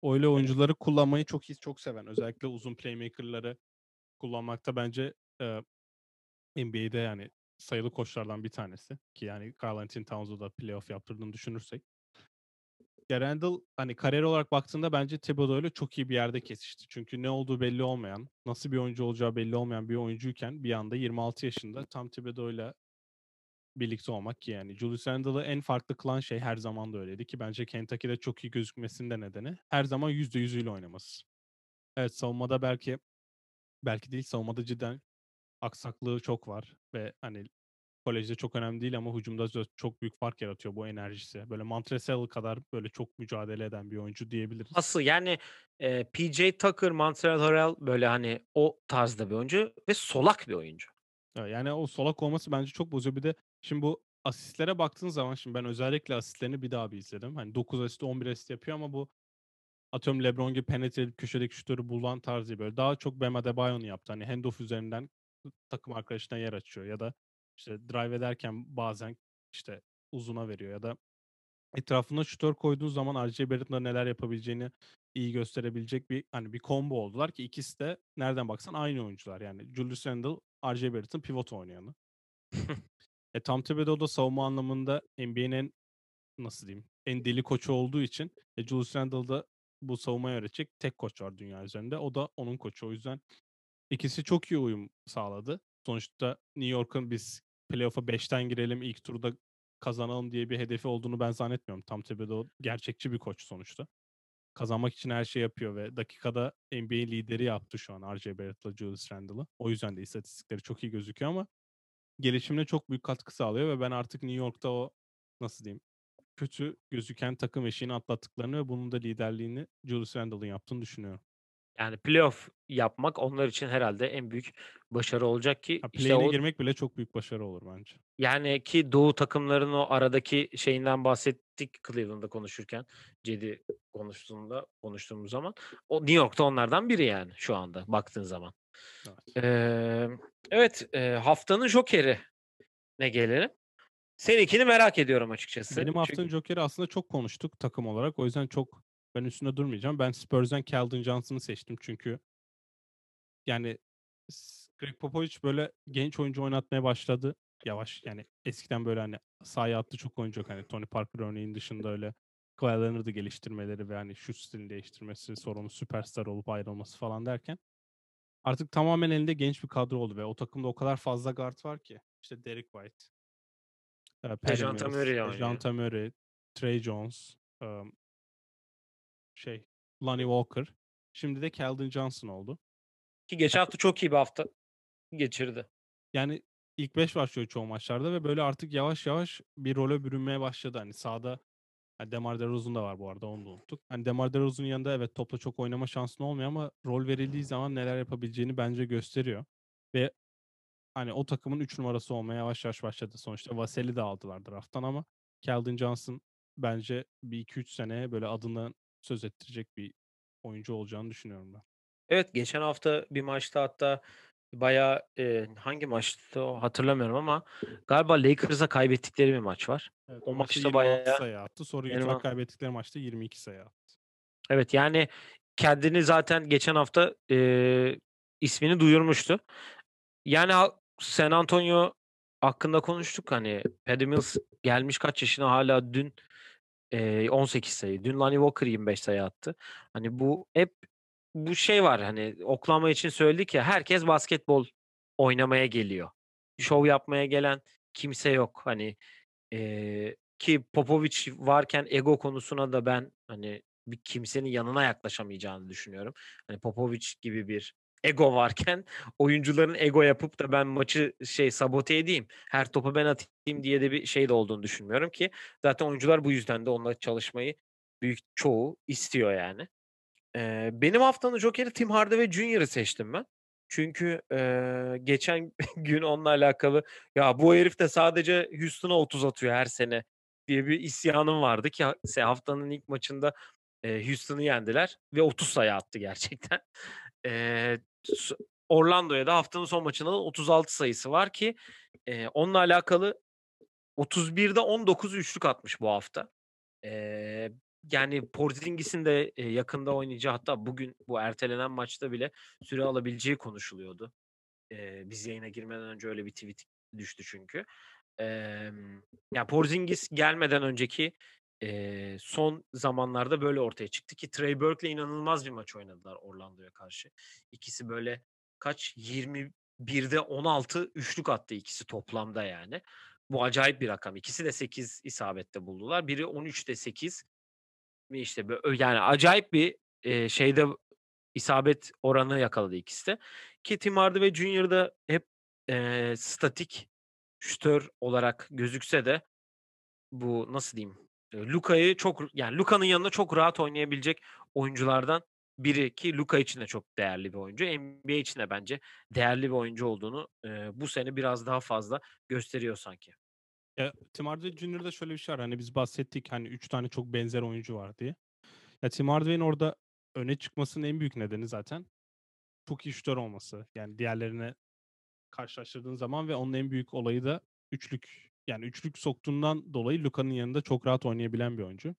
Öyle oyuncuları kullanmayı çok iyi, çok seven. Özellikle uzun playmaker'ları kullanmakta bence eee NBA'de yani sayılı koçlardan bir tanesi. Ki yani Karl Anthony Towns'u da playoff yaptırdığını düşünürsek. Ya Randall hani kariyer olarak baktığında bence Thibodeau ile çok iyi bir yerde kesişti. Çünkü ne olduğu belli olmayan, nasıl bir oyuncu olacağı belli olmayan bir oyuncuyken bir anda 26 yaşında tam Thibodeau ile birlikte olmak ki yani Julius Randle'ı en farklı kılan şey her zaman da öyleydi ki bence Kentucky'de çok iyi gözükmesinin de nedeni her zaman %100'üyle oynaması. Evet savunmada belki belki değil savunmada cidden aksaklığı çok var ve hani kolejde çok önemli değil ama hücumda çok büyük fark yaratıyor bu enerjisi. Böyle Montrezl kadar böyle çok mücadele eden bir oyuncu diyebiliriz. Asıl yani, eee, PJ Tucker, Montrezl Harrell böyle hani o tarzda bir oyuncu ve solak bir oyuncu. Evet, yani o solak olması bence çok bozuyor. Bir de şimdi bu asistlere baktığın zaman şimdi ben özellikle asistlerini bir daha bir izledim. Hani 9 asist 11 asist yapıyor ama bu atıyorum LeBron gibi penetre edip köşedeki şutörü bulan tarzı böyle. Daha çok Bam Adebayo'nun yaptı. Hani handoff üzerinden takım arkadaşına yer açıyor ya da işte drive ederken bazen işte uzuna veriyor ya da etrafına şutör koyduğun zaman RJ Barrett'ın neler yapabileceğini iyi gösterebilecek bir hani bir combo oldular ki ikisi de nereden baksan aynı oyuncular yani Julius Randle, RJ Barrett'ın pivot oynayanı. e, Tom Thibodeau da savunma anlamında NBA'nin nasıl diyeyim en deli koçu olduğu için e, Julius Randle'da bu savunmayı öğretecek tek koç var dünya üzerinde. O da onun koçu. O yüzden ikisi çok iyi uyum sağladı. Sonuçta New York'un biz playoff'a 5'ten girelim ilk turda kazanalım diye bir hedefi olduğunu ben zannetmiyorum. Tam Thibodeau gerçekçi bir koç sonuçta. Kazanmak için her şey yapıyor ve dakikada NBA lideri yaptı şu an RJ Barrett'la Julius Randle'ı. O yüzden de istatistikleri çok iyi gözüküyor ama gelişimine çok büyük katkı sağlıyor ve ben artık New York'ta o nasıl diyeyim kötü gözüken takım eşiğini atlattıklarını ve bunun da liderliğini Julius Randle'ın yaptığını düşünüyorum. Yani playoff yapmak onlar için herhalde en büyük başarı olacak ki Ha, işte o girmek bile çok büyük başarı olur bence. yani ki Doğu takımlarının o aradaki şeyinden bahsettik Cleveland'da konuşurken Cedi konuştuğunda konuştuğumuz zaman o New York'ta onlardan biri yani şu anda baktığın zaman. Evet. Ee, evet e, haftanın Joker'i ne gelelim? Seninkini merak ediyorum açıkçası. Benim Çünkü haftanın Joker'i aslında çok konuştuk takım olarak. O yüzden çok ben üstünde durmayacağım. Ben Spurs'den Keldon Johnson'ı seçtim çünkü yani Greg Popovich böyle genç oyuncu oynatmaya başladı. Yavaş yani eskiden böyle hani sahaya attı çok oyuncu yok. Hani Tony Parker örneğin dışında öyle Kawhi Leonard'ı geliştirmeleri ve hani şut stilini değiştirmesi, sorunu süperstar olup ayrılması falan derken artık tamamen elinde genç bir kadro oldu ve o takımda o kadar fazla guard var ki. İşte Derek White, e, Mills, Murray oynuyor. Dejounte Murray, Trey Jones, um, şey Lonnie Walker. Şimdi de Keldon Johnson oldu. Ki geçen hafta çok iyi bir hafta geçirdi. Yani ilk 5 başlıyor çoğu maçlarda ve böyle artık yavaş yavaş bir role bürünmeye başladı. Hani sahada hani Demar DeRozan da var bu arada onu da unuttuk. Hani Demar DeRozan'ın yanında evet topla çok oynama şansın olmuyor ama rol verildiği zaman neler yapabileceğini bence gösteriyor. Ve hani o takımın 3 numarası olmaya yavaş yavaş başladı. Sonuçta Vasel'i de aldılar drafttan ama Keldon Johnson bence bir 2-3 sene böyle adından söz ettirecek bir oyuncu olacağını düşünüyorum ben. Evet geçen hafta bir maçta hatta bayağı e, hangi maçtı o hatırlamıyorum ama galiba Lakers'a kaybettikleri bir maç var. Evet, O maçta maçta 26 bayağı sayı attı. Sonra Utah an- kaybettikleri maçta 22 sayı attı. evet yani kendini zaten geçen hafta e, ismini duyurmuştu. Yani San Antonio hakkında konuştuk hani Patty Mills gelmiş kaç yaşına hala dün e, 18 sayı. Dün Lonnie Walker 25 sayı attı. Hani bu hep bu şey var hani Oklahoma için söyledik ya herkes basketbol oynamaya geliyor. Şov yapmaya gelen kimse yok. Hani eee, ki Popovic varken ego konusuna da ben hani bir kimsenin yanına yaklaşamayacağını düşünüyorum. Hani Popovic gibi bir ego varken oyuncuların ego yapıp da ben maçı şey sabote edeyim, her topu ben atayım diye de bir şey de olduğunu düşünmüyorum ki zaten oyuncular bu yüzden de onunla çalışmayı büyük çoğu istiyor yani. Eee, benim haftanın Joker'i Tim Hardaway Jr.'ı seçtim ben. Çünkü eee, geçen gün onunla alakalı ya bu herif de sadece Houston'a 30 atıyor her sene diye bir isyanım vardı ki haftanın ilk maçında eee, Houston'ı yendiler ve 30 sayı attı gerçekten. S- Orlando'ya da haftanın son maçında da 36 sayısı var ki eee, onunla alakalı 31'de 19 üçlük atmış bu hafta. Eee, yani Porzingis'in de e, yakında oynayacağı hatta bugün bu ertelenen maçta bile süre alabileceği konuşuluyordu. Eee, biz yayına girmeden önce öyle bir tweet düştü çünkü. Emm, ya Porzingis gelmeden önceki eee, son zamanlarda böyle ortaya çıktı ki Trey Burke'le inanılmaz bir maç oynadılar Orlando'ya karşı. İkisi böyle kaç 21'de 16 üçlük attı ikisi toplamda yani. Bu acayip bir rakam. İkisi de 8 isabette buldular. Biri 13'te 8 mi işte yani acayip bir eee, şeyde isabet oranı yakaladı ikisi de. Ki Tim Hardaway Jr. da hep eee, statik şütör olarak gözükse de bu nasıl diyeyim? Luka'yı çok yani Luka'nın yanında çok rahat oynayabilecek oyunculardan biri ki Luka için de çok değerli bir oyuncu. NBA için de bence değerli bir oyuncu olduğunu e, bu sene biraz daha fazla gösteriyor sanki. Ya, Tim Hardaway Jr.'da şöyle bir şey var. Hani biz bahsettik hani 3 tane çok benzer oyuncu var diye. Ya Tim Hardaway'in orada öne çıkmasının en büyük nedeni zaten çok iyi şutör olması. Yani diğerlerine karşılaştırdığın zaman ve onun en büyük olayı da üçlük. Yani üçlük soktuğundan dolayı Luka'nın yanında çok rahat oynayabilen bir oyuncu.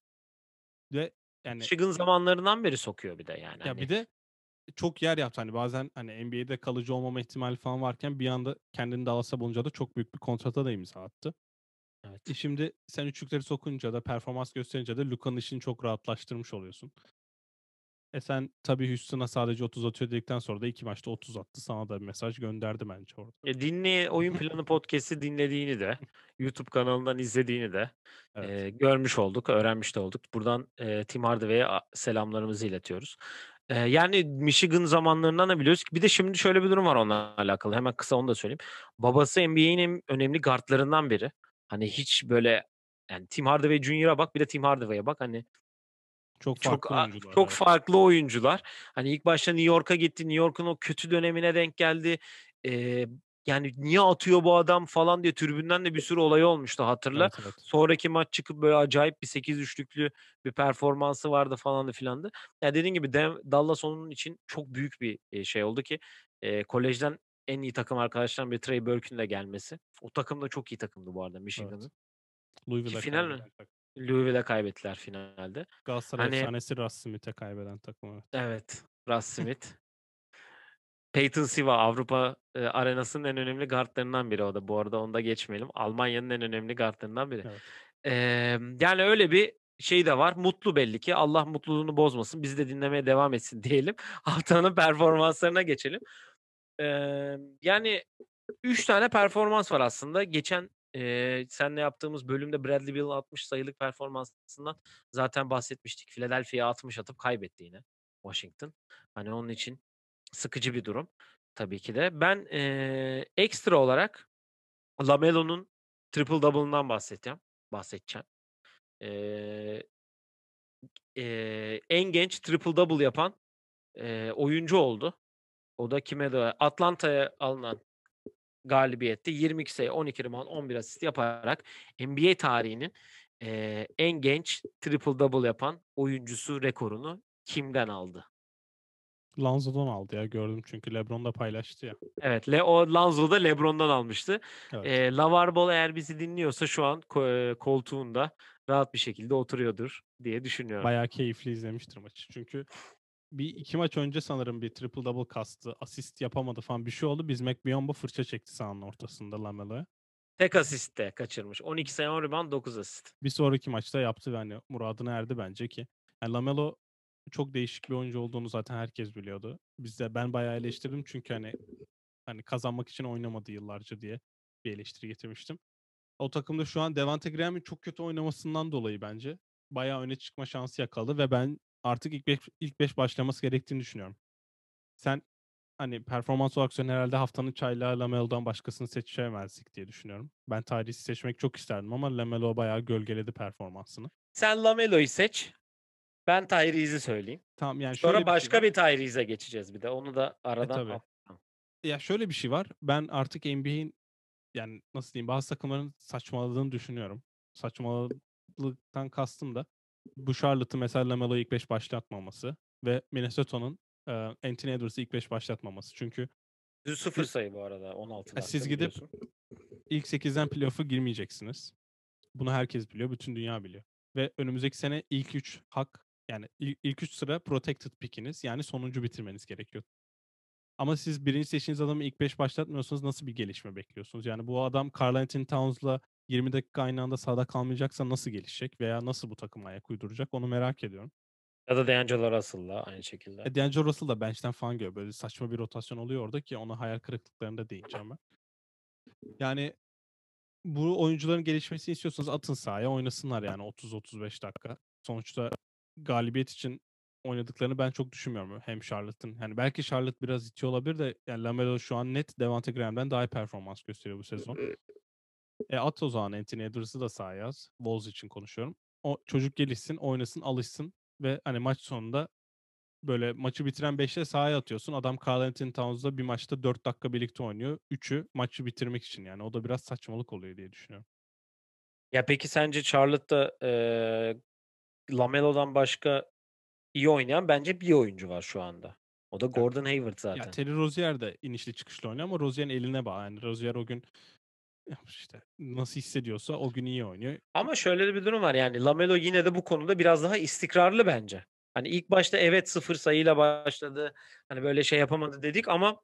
Ve yani Michigan zamanlarından beri sokuyor bir de yani. ya Hani bir de çok yer yaptı. Hani bazen hani NBA'de kalıcı olmama ihtimali falan varken bir anda kendini Dallas'a bulunca da çok büyük bir kontrata da imza attı. evet. E şimdi sen üçlükleri sokunca da performans gösterince de Luka'nın işini çok rahatlaştırmış oluyorsun. E sen tabii Houston'a sadece 30 atıyor dedikten sonra da iki maçta 30 attı. Sana da bir mesaj gönderdi bence orada. E, dinle oyun planı podcast'i dinlediğini de YouTube kanalından izlediğini de Evet. e, görmüş olduk, öğrenmiş de olduk. Buradan e, Tim Hardaway'e selamlarımızı iletiyoruz. E, yani Michigan zamanlarından da biliyoruz ki bir de şimdi şöyle bir durum var onunla alakalı. Hemen kısa onu da söyleyeyim. Babası NBA'in en önemli guardlarından biri. Hani hiç böyle yani Tim Hardaway Jr.'a bak bir de Tim Hardaway'e bak. Hani Çok çok farklı a- oyuncular. çok evet. farklı oyuncular. Hani ilk başta New York'a gitti. New York'un o kötü dönemine denk geldi. Ee, yani niye atıyor bu adam falan diye tribünden de bir sürü olay olmuştu hatırla. Evet, evet. Sonraki maç çıkıp böyle acayip bir 8 üçlüklü bir performansı vardı falan da filandı. Ya dediğin gibi Dallas onun için çok büyük bir şey oldu ki e, kolejden en iyi takım arkadaşlarından biri Trey Burke'ün de gelmesi. O takım da çok iyi takımdı bu arada Michigan'ın. Louisville'e final mi? Louisville'e kaybettiler finalde. Galatasaray Hani- efsanesi Russ Smith'e kaybeden takım. Evet. Evet. Russ Smith. Peyton Siva Avrupa e, arenasının en önemli guardlarından biri o da. Bu arada onu da geçmeyelim. Almanya'nın en önemli guardlarından biri. Evet. Eee, yani öyle bir şey de var. Mutlu belli ki. Allah mutluluğunu bozmasın. Bizi de dinlemeye devam etsin diyelim. Haftanın performanslarına geçelim. Eee, yani 3 tane performans var aslında. Geçen eee seninle yaptığımız bölümde Bradley Beal'ın 60 sayılık performansından zaten bahsetmiştik. Philadelphia'ya 60 atıp kaybetti yine Washington. Hani onun için sıkıcı bir durum tabii ki de. Ben eee, ekstra olarak Lamelo'nun triple double'ından bahsedeceğim. Bahsedeceğim. Eee, eee, en genç triple double yapan eee, oyuncu oldu. O da kime de Atlanta'ya alınan galibiyette 22 sayı, 12 rebound, 11 asist yaparak NBA tarihinin eee, en genç triple double yapan oyuncusu rekorunu kimden aldı? Lonzo'dan aldı ya gördüm çünkü LeBron da paylaştı ya. Evet, Le o Lonzo da LeBron'dan almıştı. Evet. Eee Lavar Ball eğer bizi dinliyorsa şu an ko- koltuğunda rahat bir şekilde oturuyordur diye düşünüyorum. Bayağı keyifli izlemiştir maçı. Çünkü bir iki maç önce sanırım bir triple double kastı. Asist yapamadı falan bir şey oldu. Biz McBiyombo fırça çekti sahanın ortasında Lamelo'ya. Tek asist de kaçırmış. 12 sayı 10 rebound 9 asist. Bir sonraki maçta yaptı ve hani muradına erdi bence ki. Yani Lamelo çok değişik bir oyuncu olduğunu zaten herkes biliyordu. Biz de ben bayağı eleştirdim çünkü hani hani kazanmak için oynamadı yıllarca diye bir eleştiri getirmiştim. O takımda şu an Devante Graham'in çok kötü oynamasından dolayı bence bayağı öne çıkma şansı yakaladı ve ben artık ilk beş, ilk beş başlaması gerektiğini düşünüyorum. Sen hani performans olarak sen herhalde haftanın çaylağı Lamelo'dan başkasını seçemezdik diye düşünüyorum. Ben Tyrese'i seçmek çok isterdim ama Lamelo bayağı gölgeledi performansını. Sen Lamelo'yu seç. Ben Tyrese'i söyleyeyim. Tamam yani Sonra şöyle bir şey başka bir Tyrese'e geçeceğiz bir de. Onu da aradan tabii. al. Ya şöyle bir şey var. Ben artık NBA'in yani nasıl diyeyim bazı takımların saçmaladığını düşünüyorum. Saçmalıktan kastım da bu Charlotte'ı mesela Lamelo'yu ilk 5 başlatmaması ve Minnesota'nın e, Anthony Edwards'ı ilk 5 başlatmaması. Çünkü Düz sıfır sayı bu arada 16 Ha, siz gidip ilk 8'den playoff'a girmeyeceksiniz. Bunu herkes biliyor. Bütün dünya biliyor. Ve önümüzdeki sene ilk 3 hak yani il- ilk 3 sıra protected pick'iniz yani sonuncu bitirmeniz gerekiyor. Ama siz birinci seçtiğiniz adamı ilk 5 başlatmıyorsanız nasıl bir gelişme bekliyorsunuz? Yani bu adam Karl Anthony Towns'la 20 dakika aynı anda sahada kalmayacaksa nasıl gelişecek veya nasıl bu takıma ayak uyduracak onu merak ediyorum. Ya da D'Angelo Russell'la aynı şekilde. E, D'Angelo Russell da bench'ten falan geliyor. Böyle saçma bir rotasyon oluyor orada ki ona hayal kırıklıklarında değineceğim ben. Yani bu oyuncuların gelişmesini istiyorsanız atın sahaya oynasınlar yani 30-35 dakika. Sonuçta galibiyet için oynadıklarını ben çok düşünmüyorum hem Charlotte'ın. Yani belki Charlotte biraz itiyor olabilir de yani Lamelo şu an net Devante Graham'den daha iyi performans gösteriyor bu sezon. E at o zaman Anthony Edwards'ı da sahaya yaz. Wolves için konuşuyorum. O çocuk gelişsin, oynasın, alışsın ve hani maç sonunda böyle maçı bitiren 5'te sahaya atıyorsun. Adam Carl Anthony Towns'da bir maçta 4 dakika birlikte oynuyor. 3'ü maçı bitirmek için yani. O da biraz saçmalık oluyor diye düşünüyorum. Ya peki sence Charlotte'da eee Lamelo'dan başka iyi oynayan bence bir oyuncu var şu anda. O da Gordon Hayward zaten. Ya Terry Rozier de inişli çıkışlı oynuyor ama Rozier'in eline bağlı. Yani Rozier o gün işte nasıl hissediyorsa o gün iyi oynuyor. Ama şöyle bir durum var yani Lamelo yine de bu konuda biraz daha istikrarlı bence. Hani ilk başta evet sıfır sayıyla başladı. Hani böyle şey yapamadı dedik ama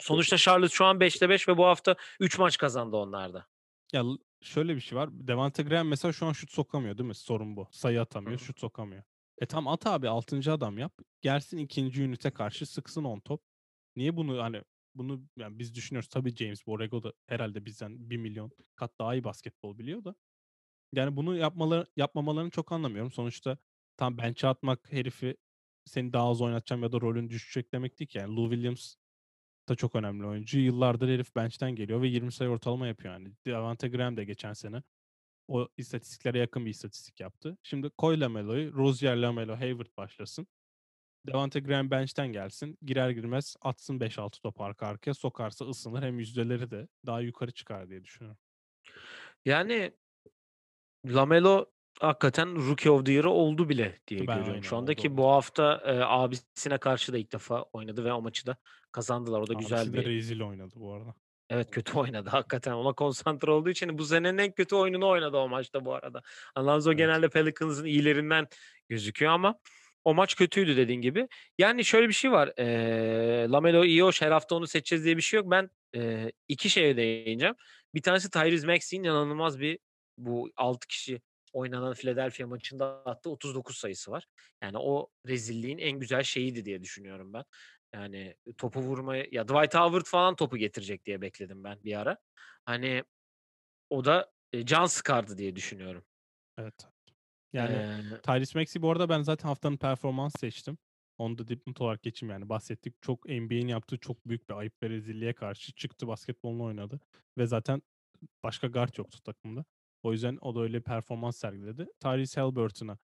sonuçta Charlotte şu an 5'te 5 ve bu hafta 3 maç kazandı onlarda. Ya şöyle bir şey var. Devante Graham mesela şu an şut sokamıyor değil mi? Sorun bu. Sayı atamıyor, şut sokamıyor. E tam at abi 6. adam yap. Gelsin ikinci ünite karşı sıksın on top. Niye bunu hani bunu yani biz düşünüyoruz tabii James Borrego da herhalde bizden 1 milyon kat daha iyi basketbol biliyor da. Yani bunu yapmaları yapmamalarını çok anlamıyorum. Sonuçta tam bench'e atmak herifi seni daha az oynatacağım ya da rolün düşecek demek değil ki. Yani Lou Williams da çok önemli oyuncu. Yıllardır herif bench'ten geliyor ve 20 sayı ortalama yapıyor yani. Devante Graham de geçen sene o istatistiklere yakın bir istatistik yaptı. Şimdi koy Lamelo'yu, Rozier, Lamelo, Hayward başlasın. Devante Graham bench'ten gelsin. Girer girmez atsın 5-6 top arka arkaya. Sokarsa ısınır. Hem yüzdeleri de daha yukarı çıkar diye düşünüyorum. Yani Lamelo hakikaten Rookie of the Year oldu bile diye Ben görüyorum aynen şu anda oldu ki oldu. bu hafta e, abisine karşı da ilk defa oynadı ve o maçı da kazandılar. O da güzel Abisi de bir rezil oynadı bu arada. Evet kötü oynadı hakikaten. Ona konsantre olduğu için bu senenin en kötü oyununu oynadı o maçta bu arada. Alonzo Evet. genelde Pelicans'ın iyilerinden gözüküyor ama o maç kötüydü dediğin gibi. Yani şöyle bir şey var. eee, Lamelo iyi hoş her hafta onu seçeceğiz diye bir şey yok. Ben eee, iki şeye değineceğim. Bir tanesi Tyrese Maxey'in inanılmaz bir bu 6 kişi oynanan Philadelphia maçında attığı 39 sayısı var. Yani o rezilliğin en güzel şeyiydi diye düşünüyorum ben. Yani topu vurmaya ya Dwight Howard falan topu getirecek diye bekledim ben bir ara. Hani o da e, can sıkardı diye düşünüyorum. Evet. Yani Eee, Tyrese Maxey bu arada ben zaten haftanın performans seçtim. Onu da dipnot olarak geçeyim yani. Bahsettik. Çok NBA'in yaptığı çok büyük bir ayıp ve rezilliğe karşı çıktı basketbolunu oynadı. Ve zaten başka guard yoktu takımda. O yüzden o da öyle performans sergiledi. Tyrese Halliburton'a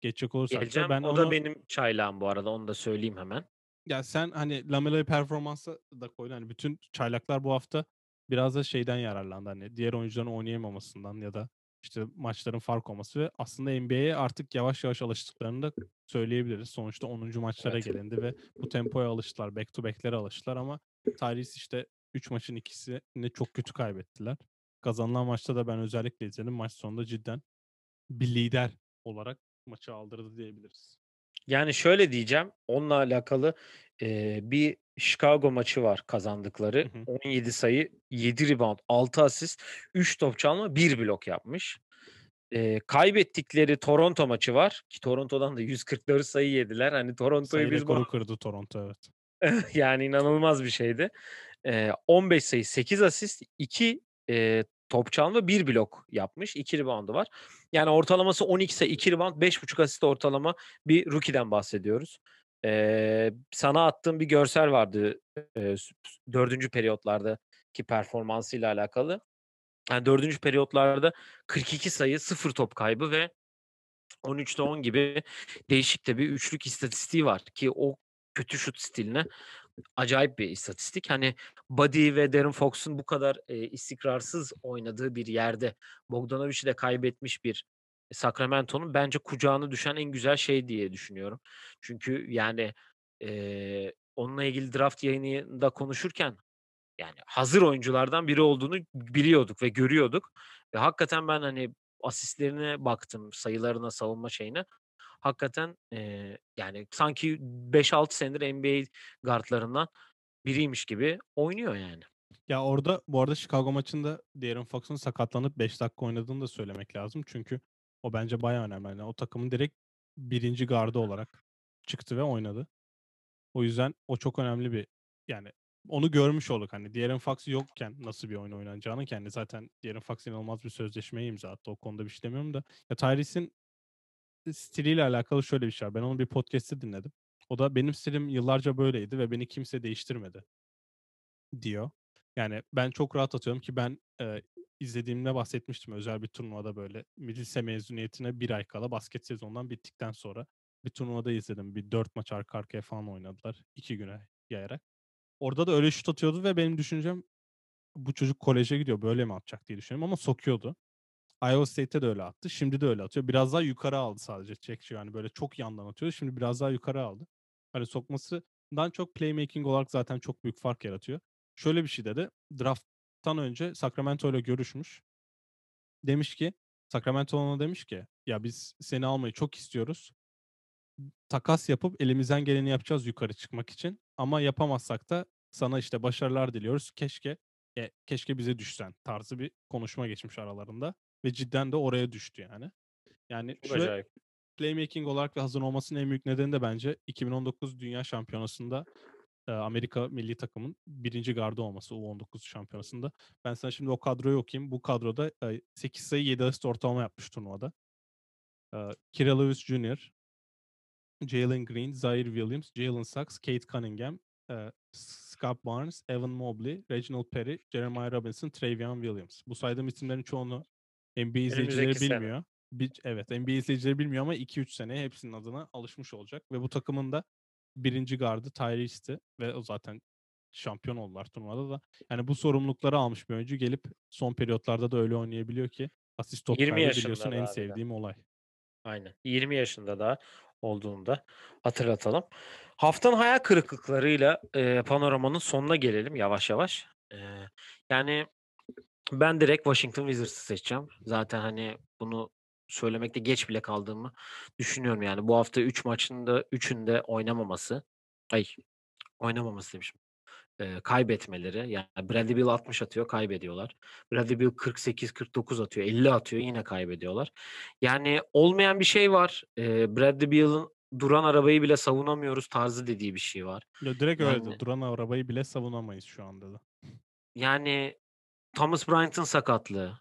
geçecek olursak da geleceğim. ben o onu da benim çaylağım bu arada. Onu da söyleyeyim hemen. ya sen hani Lamelo'yu performansa da koydun. Hani bütün çaylaklar bu hafta biraz da şeyden yararlandı. Hani diğer oyuncuların oynayamamasından ya da işte maçların fark olması ve aslında NBA'ye artık yavaş yavaş alıştıklarını da söyleyebiliriz. Sonuçta 10. maçlara Evet. gelindi ve bu tempoya alıştılar. Back to back'lere alıştılar ama Tyrese işte 3 maçın ikisini çok kötü kaybettiler. Kazanılan maçta da ben özellikle izledim. Maç sonunda cidden bir lider olarak maçı aldırdı diyebiliriz. Yani şöyle diyeceğim. Onunla alakalı eee, bir Chicago maçı var kazandıkları. Hı hı. 17 sayı, 7 rebound, 6 asist, 3 top çalma, 1 blok yapmış. Eee, kaybettikleri Toronto maçı var ki Toronto'dan da 144 sayı yediler. Hani Toronto'yu biz rekoru kırdı Toronto evet. yani inanılmaz bir şeydi. Eee, 15 sayı, 8 asist, 2 eee, top çalma, 1 blok yapmış. 2 reboundu var. Yani ortalaması 12 sayı, 2 rebound, 5.5 asist ortalama bir rookie'den bahsediyoruz. Eee, sana attığım bir görsel vardı eee, s- 4. periyotlardaki performansıyla alakalı. Yani 4. periyotlarda 42 sayı, 0 top kaybı ve 13'te 10 gibi değişik de bir üçlük istatistiği var ki o kötü şut stiline acayip bir istatistik. Hani Buddy ve Darren Fox'un bu kadar e, istikrarsız oynadığı bir yerde Bogdanovic'i de kaybetmiş bir Sacramento'nun bence kucağına düşen en güzel şey diye düşünüyorum. Çünkü yani e, onunla ilgili draft yayınında konuşurken yani hazır oyunculardan biri olduğunu biliyorduk ve görüyorduk. Ve hakikaten ben hani asistlerine baktım, sayılarına, savunma şeyine. Hakikaten eee, yani sanki 5-6 senedir NBA guardlarından biriymiş gibi oynuyor yani. Ya orada bu arada Chicago maçında De'Aaron Fox'un sakatlanıp 5 dakika oynadığını da söylemek lazım. Çünkü o bence bayağı önemli. Yani o takımın direkt birinci gardı olarak çıktı ve oynadı. O yüzden o çok önemli bir yani onu görmüş olduk. Hani De'Aaron Fox yokken nasıl bir oyun oynanacağını kendi zaten De'Aaron Fox inanılmaz bir sözleşmeye imza attı. O konuda bir şey demiyorum da. Ya Tyrese'in stiliyle alakalı şöyle bir şey var. Ben onu bir podcast'te dinledim. O da benim stilim yıllarca böyleydi ve beni kimse değiştirmedi diyor. Yani ben çok rahat atıyorum ki ben e, izlediğimde bahsetmiştim özel bir turnuvada böyle lise mezuniyetine bir ay kala basket sezonundan bittikten sonra bir turnuvada izledim. Bir dört maç arka arkaya falan oynadılar. iki güne yayarak. Orada da öyle şut atıyordu ve benim düşüncem bu çocuk koleje gidiyor böyle mi atacak diye düşünüyorum ama sokuyordu. Iowa State'te de öyle attı. Şimdi de öyle atıyor. Biraz daha yukarı aldı sadece çekiyor. Yani böyle çok yandan atıyordu. Şimdi biraz daha yukarı aldı. Hani sokması Dan çok playmaking olarak zaten çok büyük fark yaratıyor. Şöyle bir şey dedi. Draft'tan önce Sacramento ile görüşmüş. Demiş ki Sacramento ona demiş ki ya biz seni almayı çok istiyoruz. Takas yapıp elimizden geleni yapacağız yukarı çıkmak için. Ama yapamazsak da sana işte başarılar diliyoruz. Keşke e, keşke bize düşsen tarzı bir konuşma geçmiş aralarında ve cidden de oraya düştü yani. Yani Çok şöyle acayip. playmaking olarak ve hazır olmasının en büyük nedeni de bence 2019 Dünya Şampiyonası'nda Amerika milli takımın birinci gardı olması U19 şampiyonasında. Ben sana şimdi o kadroyu okuyayım. Bu kadroda e, 8 sayı 7 asist ortalama yapmış turnuvada. Kira Lewis Jr., Jalen Green, Zaire Williams, Jalen Sachs, Kate Cunningham, Scott Barnes, Evan Mobley, Reginald Perry, Jeremiah Robinson, Travion Williams. Bu saydığım isimlerin çoğunu NBA izleyicileri sene. bilmiyor. Bir, evet NBA izleyicileri bilmiyor ama 2-3 sene hepsinin adına alışmış olacak. Ve bu takımın da birinci gardı Tyrese'ti ve o zaten şampiyon oldular turnuvada da. Yani bu sorumlulukları almış bir oyuncu gelip son periyotlarda da öyle oynayabiliyor ki asist top 20 kaybı yaşında biliyorsun da en sevdiğim olay. Aynen. 20 yaşında da olduğunda hatırlatalım. Haftanın hayal kırıklıklarıyla e, panoramanın sonuna gelelim yavaş yavaş. E, yani ben direkt Washington Wizards'ı seçeceğim. Zaten hani bunu söylemekte geç bile kaldığımı düşünüyorum yani. Bu hafta 3 maçında 3'ünde oynamaması. Ay oynamaması demişim. E, kaybetmeleri. Yani Bradley Beal 60 atıyor kaybediyorlar. Bradley Beal 48-49 atıyor. 50 atıyor yine kaybediyorlar. Yani olmayan bir şey var. E, Bradley Beal'ın duran arabayı bile savunamıyoruz tarzı dediği bir şey var. Ya direkt öyle Yani- de duran arabayı bile savunamayız şu anda da. Yani Thomas Bryant'ın sakatlığı.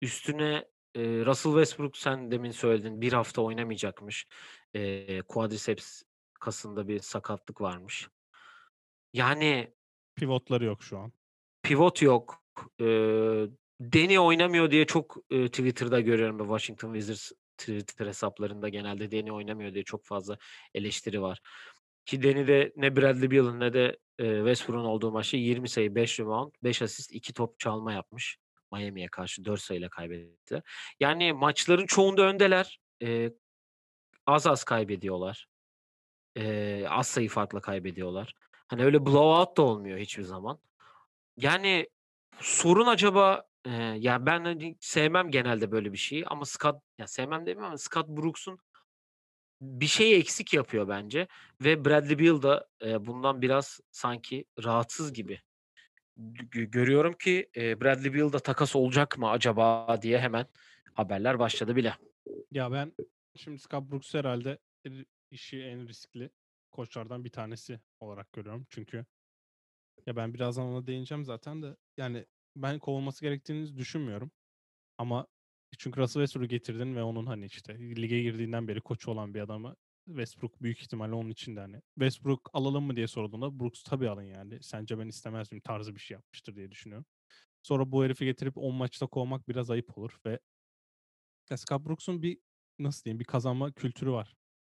Üstüne e, Russell Westbrook sen demin söyledin bir hafta oynamayacakmış. E, quadriceps kasında bir sakatlık varmış. Yani Pivotları yok şu an. pivot yok. E, Deni oynamıyor diye çok e, Twitter'da görüyorum ve Washington Wizards Twitter hesaplarında genelde Deni oynamıyor diye çok fazla eleştiri var. Ki Deni de ne Bradley Beal'ın ne de e, Westbrook'un olduğu maçta 20 sayı, 5 rebound, 5 asist, 2 top çalma yapmış. Miami'ye karşı 4 sayıyla kaybetti. Yani maçların çoğunda öndeler. E, az az kaybediyorlar. E, az sayı farkla kaybediyorlar. Hani öyle blowout da olmuyor hiçbir zaman. Yani sorun acaba e, ya ben hani sevmem genelde böyle bir şeyi ama Scott ya sevmem demiyorum ama Scott Brooks'un bir şey eksik yapıyor bence ve Bradley Beal da e, bundan biraz sanki rahatsız gibi. Gö- görüyorum ki Bradley Beal da takas olacak mı acaba diye hemen haberler başladı bile. Ya ben şimdi Scott Brooks herhalde işi en riskli koçlardan bir tanesi olarak görüyorum. Çünkü ya ben birazdan ona değineceğim zaten de yani ben kovulması gerektiğini düşünmüyorum. Ama çünkü Russell Westbrook'u getirdin ve onun hani işte lige girdiğinden beri koçu olan bir adamı Westbrook büyük ihtimalle onun için de hani Westbrook alalım mı diye sorduğunda Brooks tabii alın yani. Sence ben istemez miyim tarzı bir şey yapmıştır diye düşünüyorum. Sonra bu herifi getirip 10 maçta kovmak biraz ayıp olur ve Scott Brooks'un bir nasıl diyeyim bir kazanma kültürü var.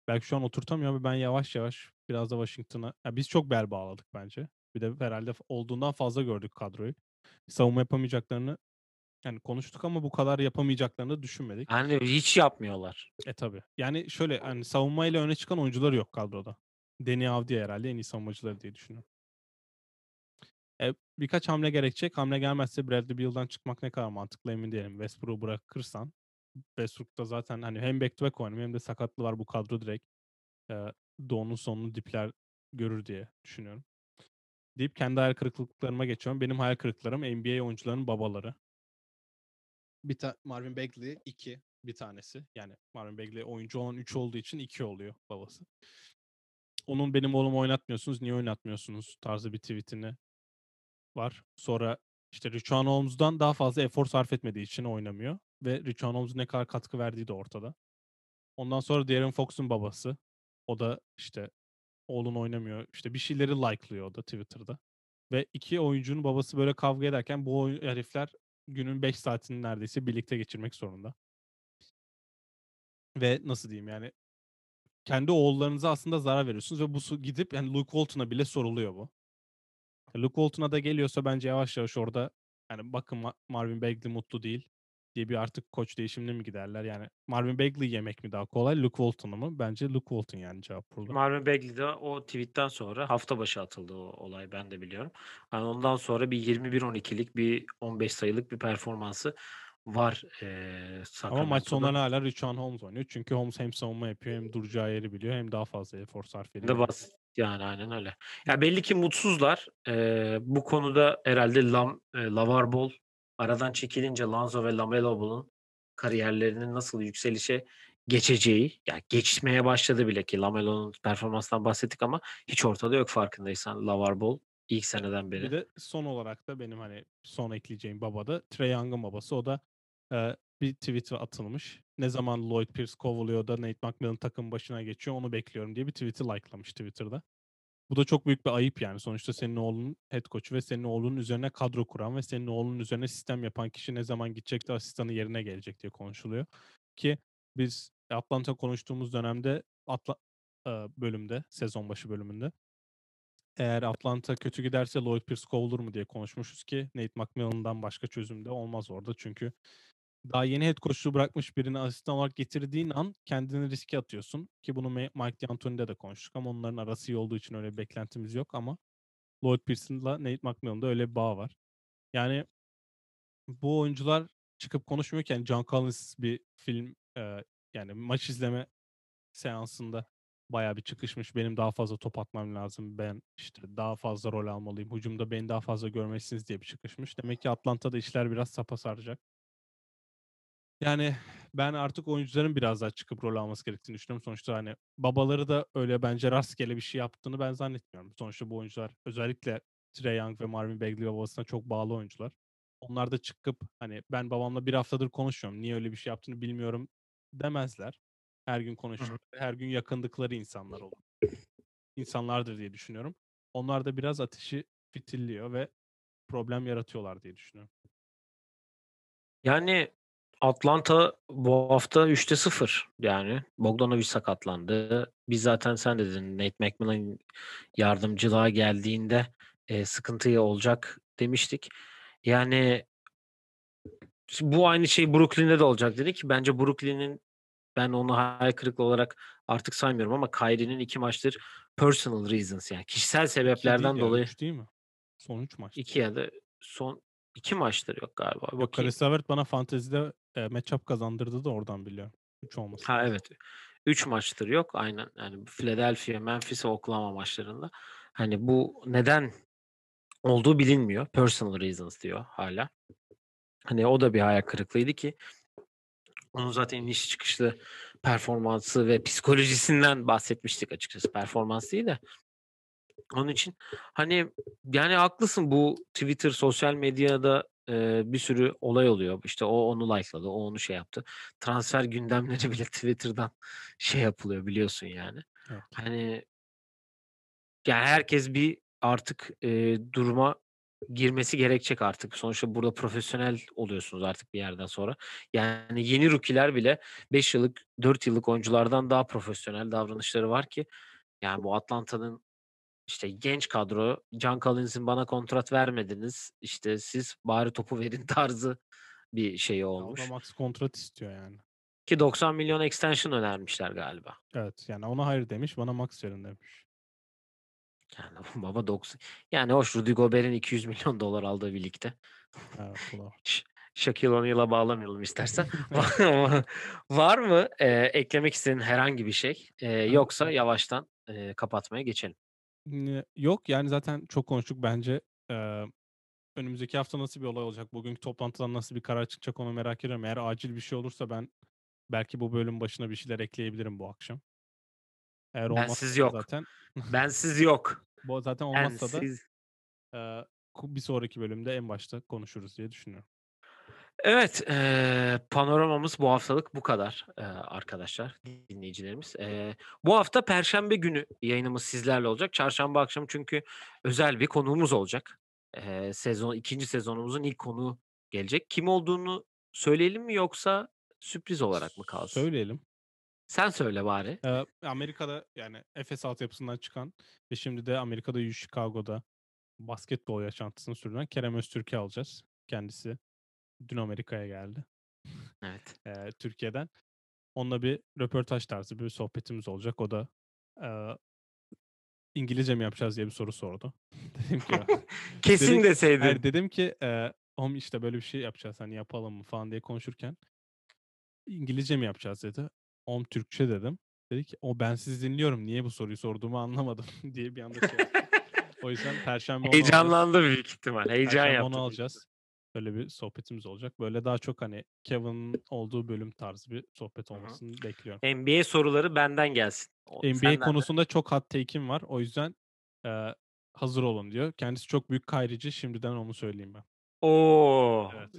Belki şu an oturtamıyor ama ben yavaş yavaş biraz da Washington'a ya biz çok bel bağladık bence. Bir de herhalde olduğundan fazla gördük kadroyu. Savunma yapamayacaklarını yani konuştuk ama bu kadar yapamayacaklarını düşünmedik. Yani hiç yapmıyorlar. E tabi. Yani şöyle hani savunmayla öne çıkan oyuncuları yok kadroda. Deni Avdiye herhalde en iyi savunmacıları diye düşünüyorum. E, birkaç hamle gerekecek. Hamle gelmezse Bradley Beal'dan çıkmak ne kadar mantıklı emin değilim. Westbrook'u bırakırsan Westbrook'ta zaten hani hem back to back oynamıyor hem de sakatlığı var bu kadro direkt e, doğunun sonunu dipler görür diye düşünüyorum. Deyip kendi hayal kırıklıklarıma geçiyorum. Benim hayal kırıklarım NBA oyuncularının babaları. Bir ta- Marvin Bagley 2 bir tanesi. Yani Marvin Bagley oyuncu olan 3 olduğu için 2 oluyor babası. Onun benim oğlumu oynatmıyorsunuz, niye oynatmıyorsunuz tarzı bir tweetini var. Sonra işte Richaun Holmes'dan daha fazla efor sarf etmediği için oynamıyor. Ve Richaun Holmes'un ne kadar katkı verdiği de ortada. Ondan sonra De'Aaron Fox'un babası. O da işte oğlun oynamıyor. İşte bir şeyleri like'lıyor o da Twitter'da. Ve iki oyuncunun babası böyle kavga ederken bu herifler günün 5 saatini neredeyse birlikte geçirmek zorunda. Ve nasıl diyeyim yani kendi oğullarınıza aslında zarar veriyorsunuz ve bu gidip yani Luke Walton'a bile soruluyor bu. Luke Walton'a da geliyorsa bence yavaş yavaş orada yani bakın Ma- Marvin Bagley mutlu değil. Diye bir artık koç değişimine mi giderler? Yani Marvin Bagley yemek mi daha kolay? Luke Walton'u mu? Bence Luke Walton yani cevap burada. Marvin Bagley'de o tweetten sonra hafta başı atıldı o olay ben de biliyorum. Yani ondan sonra bir 21-12'lik bir 15 sayılık bir performansı var eee Ama maç sonlarına hala Richaun Holmes oynuyor. Çünkü Holmes hem savunma yapıyor hem duracağı yeri biliyor hem daha fazla efor sarf De ediyor. bas yani aynen öyle. Ya belli ki mutsuzlar. Eee, bu konuda herhalde Lam, eee, LaVar Ball aradan çekilince Lonzo ve LaMelo Ball'un kariyerlerinin nasıl yükselişe geçeceği, ya geçmeye başladı bile ki LaMelo'nun performansından bahsettik ama hiç ortada yok farkındaysan LaVar Ball ilk seneden Bir beri. de son olarak da benim hani son ekleyeceğim baba da Trae Young'ın babası. O da eee, bir Twitter atılmış. Ne zaman Lloyd Pierce kovuluyor da Nate McMillan takım başına geçiyor onu bekliyorum diye bir tweet'i likelamış Twitter'da. Bu da çok büyük bir ayıp yani. Sonuçta senin oğlunun head coach'u ve senin oğlunun üzerine kadro kuran ve senin oğlunun üzerine sistem yapan kişi ne zaman gidecek de asistanı yerine gelecek diye konuşuluyor. Ki biz Atlanta konuştuğumuz dönemde Atla bölümde, sezon başı bölümünde eğer Atlanta kötü giderse Lloyd Pierce kovulur mu diye konuşmuşuz ki Nate McMillan'dan başka çözüm de olmaz orada. Çünkü daha yeni head coach'luğu bırakmış birini asistan olarak getirdiğin an kendini riske atıyorsun. Ki bunu Mike D'Antoni'de de konuştuk ama onların arası iyi olduğu için öyle bir beklentimiz yok ama Lloyd Pierce'la Nate McMillan'da öyle bir bağ var. Yani bu oyuncular çıkıp konuşmuyorken John Collins bir film e, yani maç izleme seansında bayağı bir çıkışmış. Benim daha fazla top atmam lazım. Ben işte daha fazla rol almalıyım. Hücumda beni daha fazla görmelisiniz diye bir çıkışmış. Demek ki Atlanta'da işler biraz sapa saracak. Yani ben artık oyuncuların biraz daha çıkıp rol alması gerektiğini düşünüyorum. Sonuçta hani babaları da öyle bence rastgele bir şey yaptığını ben zannetmiyorum. Sonuçta bu oyuncular özellikle Trae Young ve Marvin Bagley babasına çok bağlı oyuncular. Onlar da çıkıp hani ben babamla bir haftadır konuşuyorum. Niye öyle bir şey yaptığını bilmiyorum demezler. Her gün konuşuyor. Her gün yakındıkları insanlar olur. İnsanlardır diye düşünüyorum. Onlar da biraz ateşi fitilliyor ve problem yaratıyorlar diye düşünüyorum. Yani Atlanta bu hafta 3'te 0 yani. Bogdanovic sakatlandı. Biz zaten sen de dedin Nate McMillan yardımcılığa geldiğinde e, sıkıntı olacak demiştik. Yani bu aynı şey Brooklyn'de de olacak dedik. Bence Brooklyn'in ben onu hayal kırıklığı olarak artık saymıyorum ama Kyrie'nin iki maçtır personal reasons yani kişisel İki sebeplerden değil ya, dolayı değil mi? Son üç maçtı. iki ya da son iki maçtır yok galiba. Bakayım. Karis Levert bana fantezide e, matchup kazandırdı da oradan biliyorum. 3 olması Ha evet. 3 maçtır yok aynen. Yani Philadelphia, Memphis Oklahoma maçlarında. Hani bu neden olduğu bilinmiyor. Personal reasons diyor hala. Hani o da bir hayal kırıklığıydı ki onun zaten iniş çıkışlı performansı ve psikolojisinden bahsetmiştik açıkçası. Performans değil de. Onun için hani yani haklısın bu Twitter, sosyal medyada e, bir sürü olay oluyor. İşte o onu likeladı, o onu şey yaptı. Transfer gündemleri bile Twitter'dan şey yapılıyor biliyorsun yani. Evet. Hani yani herkes bir artık e, duruma girmesi gerekecek artık. Sonuçta burada profesyonel oluyorsunuz artık bir yerden sonra. Yani yeni rookie'ler bile 5 yıllık, 4 yıllık oyunculardan daha profesyonel davranışları var ki yani bu Atlanta'nın işte genç kadro, John Collins'in bana kontrat vermediniz. İşte siz bari topu verin tarzı bir şey Ya o olmuş. da max kontrat istiyor yani. Ki 90 milyon extension önermişler galiba. Evet yani ona hayır demiş bana max verin demiş. Yani baba 90. Yani hoş Rudy Gobert'in 200 milyon dolar aldığı birlikte. Evet Shaquille O'Neal'a bağlamayalım istersen. Var mı e, eklemek istediğin herhangi bir şey? E, yoksa yavaştan e, kapatmaya geçelim. Yok yani zaten çok konuştuk bence. Eee, önümüzdeki hafta nasıl bir olay olacak? Bugünkü toplantıdan nasıl bir karar çıkacak onu merak ediyorum. Eğer acil bir şey olursa ben belki bu bölüm başına bir şeyler ekleyebilirim bu akşam. Eğer olmazsa Bensiz da yok. zaten Bensiz yok. bu zaten olmazsa da Bensiz. eee, ku- bir sonraki bölümde en başta konuşuruz diye düşünüyorum. Evet, eee, panoramamız bu haftalık bu kadar eee, arkadaşlar, dinleyicilerimiz. Eee, bu hafta Perşembe günü yayınımız sizlerle olacak. Çarşamba akşamı çünkü özel bir konuğumuz olacak. Eee, sezon ikinci sezonumuzun ilk konuğu gelecek. Kim olduğunu söyleyelim mi yoksa sürpriz olarak mı kalsın? Söyleyelim. Sen söyle bari. Eee, Amerika'da yani Efes altyapısından çıkan ve şimdi de Amerika'da Chicago'da basketbol yaşantısını sürdüren Kerem Öztürk'ü alacağız. Kendisi dün Amerika'ya geldi. Evet. eee, Türkiye'den. Onunla bir röportaj tarzı bir sohbetimiz olacak. O da eee, İngilizce mi yapacağız diye bir soru sordu. Dedim ki Kesin Dedik- deseydin. hayır, dedim ki eee "Oğlum işte böyle bir şey yapacağız hani yapalım mı falan diye konuşurken İngilizce mi yapacağız dedi. Oğlum Türkçe dedim. Dedi ki o ben sizi dinliyorum niye bu soruyu sorduğumu anlamadım diye bir anda şey. O yüzden Perşembe alacağız. Heyecanlandı büyük ihtimal. Heyecan Perşembe yaptı. onu alacağız. Böyle bir sohbetimiz olacak. Böyle daha çok hani Kevin'in olduğu bölüm tarzı bir sohbet olmasını bekliyorum. ihtimal. NBA soruları benden gelsin. O- NBA senden de. konusunda çok hot take'im var. O yüzden eee, hazır olun diyor. Kendisi çok büyük kayrıcı. Şimdiden onu söyleyeyim ben. Oo. Evet.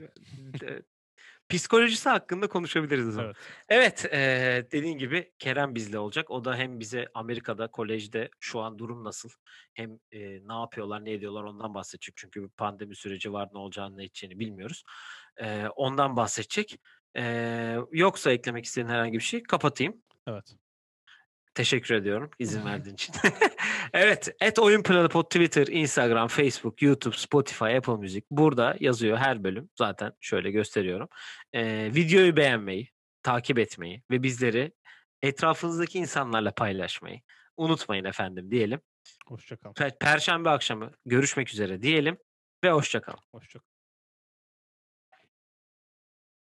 Psikolojisi hakkında konuşabiliriz o zaman. Evet. Evet, eee, dediğin gibi Kerem bizle olacak. O da hem bize Amerika'da, kolejde şu an durum nasıl, hem eee, ne yapıyorlar, ne ediyorlar ondan bahsedecek. Çünkü bir pandemi süreci var, ne olacağını, ne edeceğini bilmiyoruz. Eee, ondan bahsedecek. Eee, yoksa eklemek istediğin herhangi bir şey kapatayım. Evet. Teşekkür ediyorum izin verdiğin için. evet, et Oyun Planı Pod Twitter, Instagram, Facebook, YouTube, Spotify, Apple Music. Burada yazıyor her bölüm. Zaten şöyle gösteriyorum. Ee, videoyu beğenmeyi, takip etmeyi ve bizleri etrafınızdaki insanlarla paylaşmayı unutmayın efendim diyelim. Hoşça kal. Per- Perşembe akşamı görüşmek üzere diyelim ve hoşça kalın. Hoşça kal.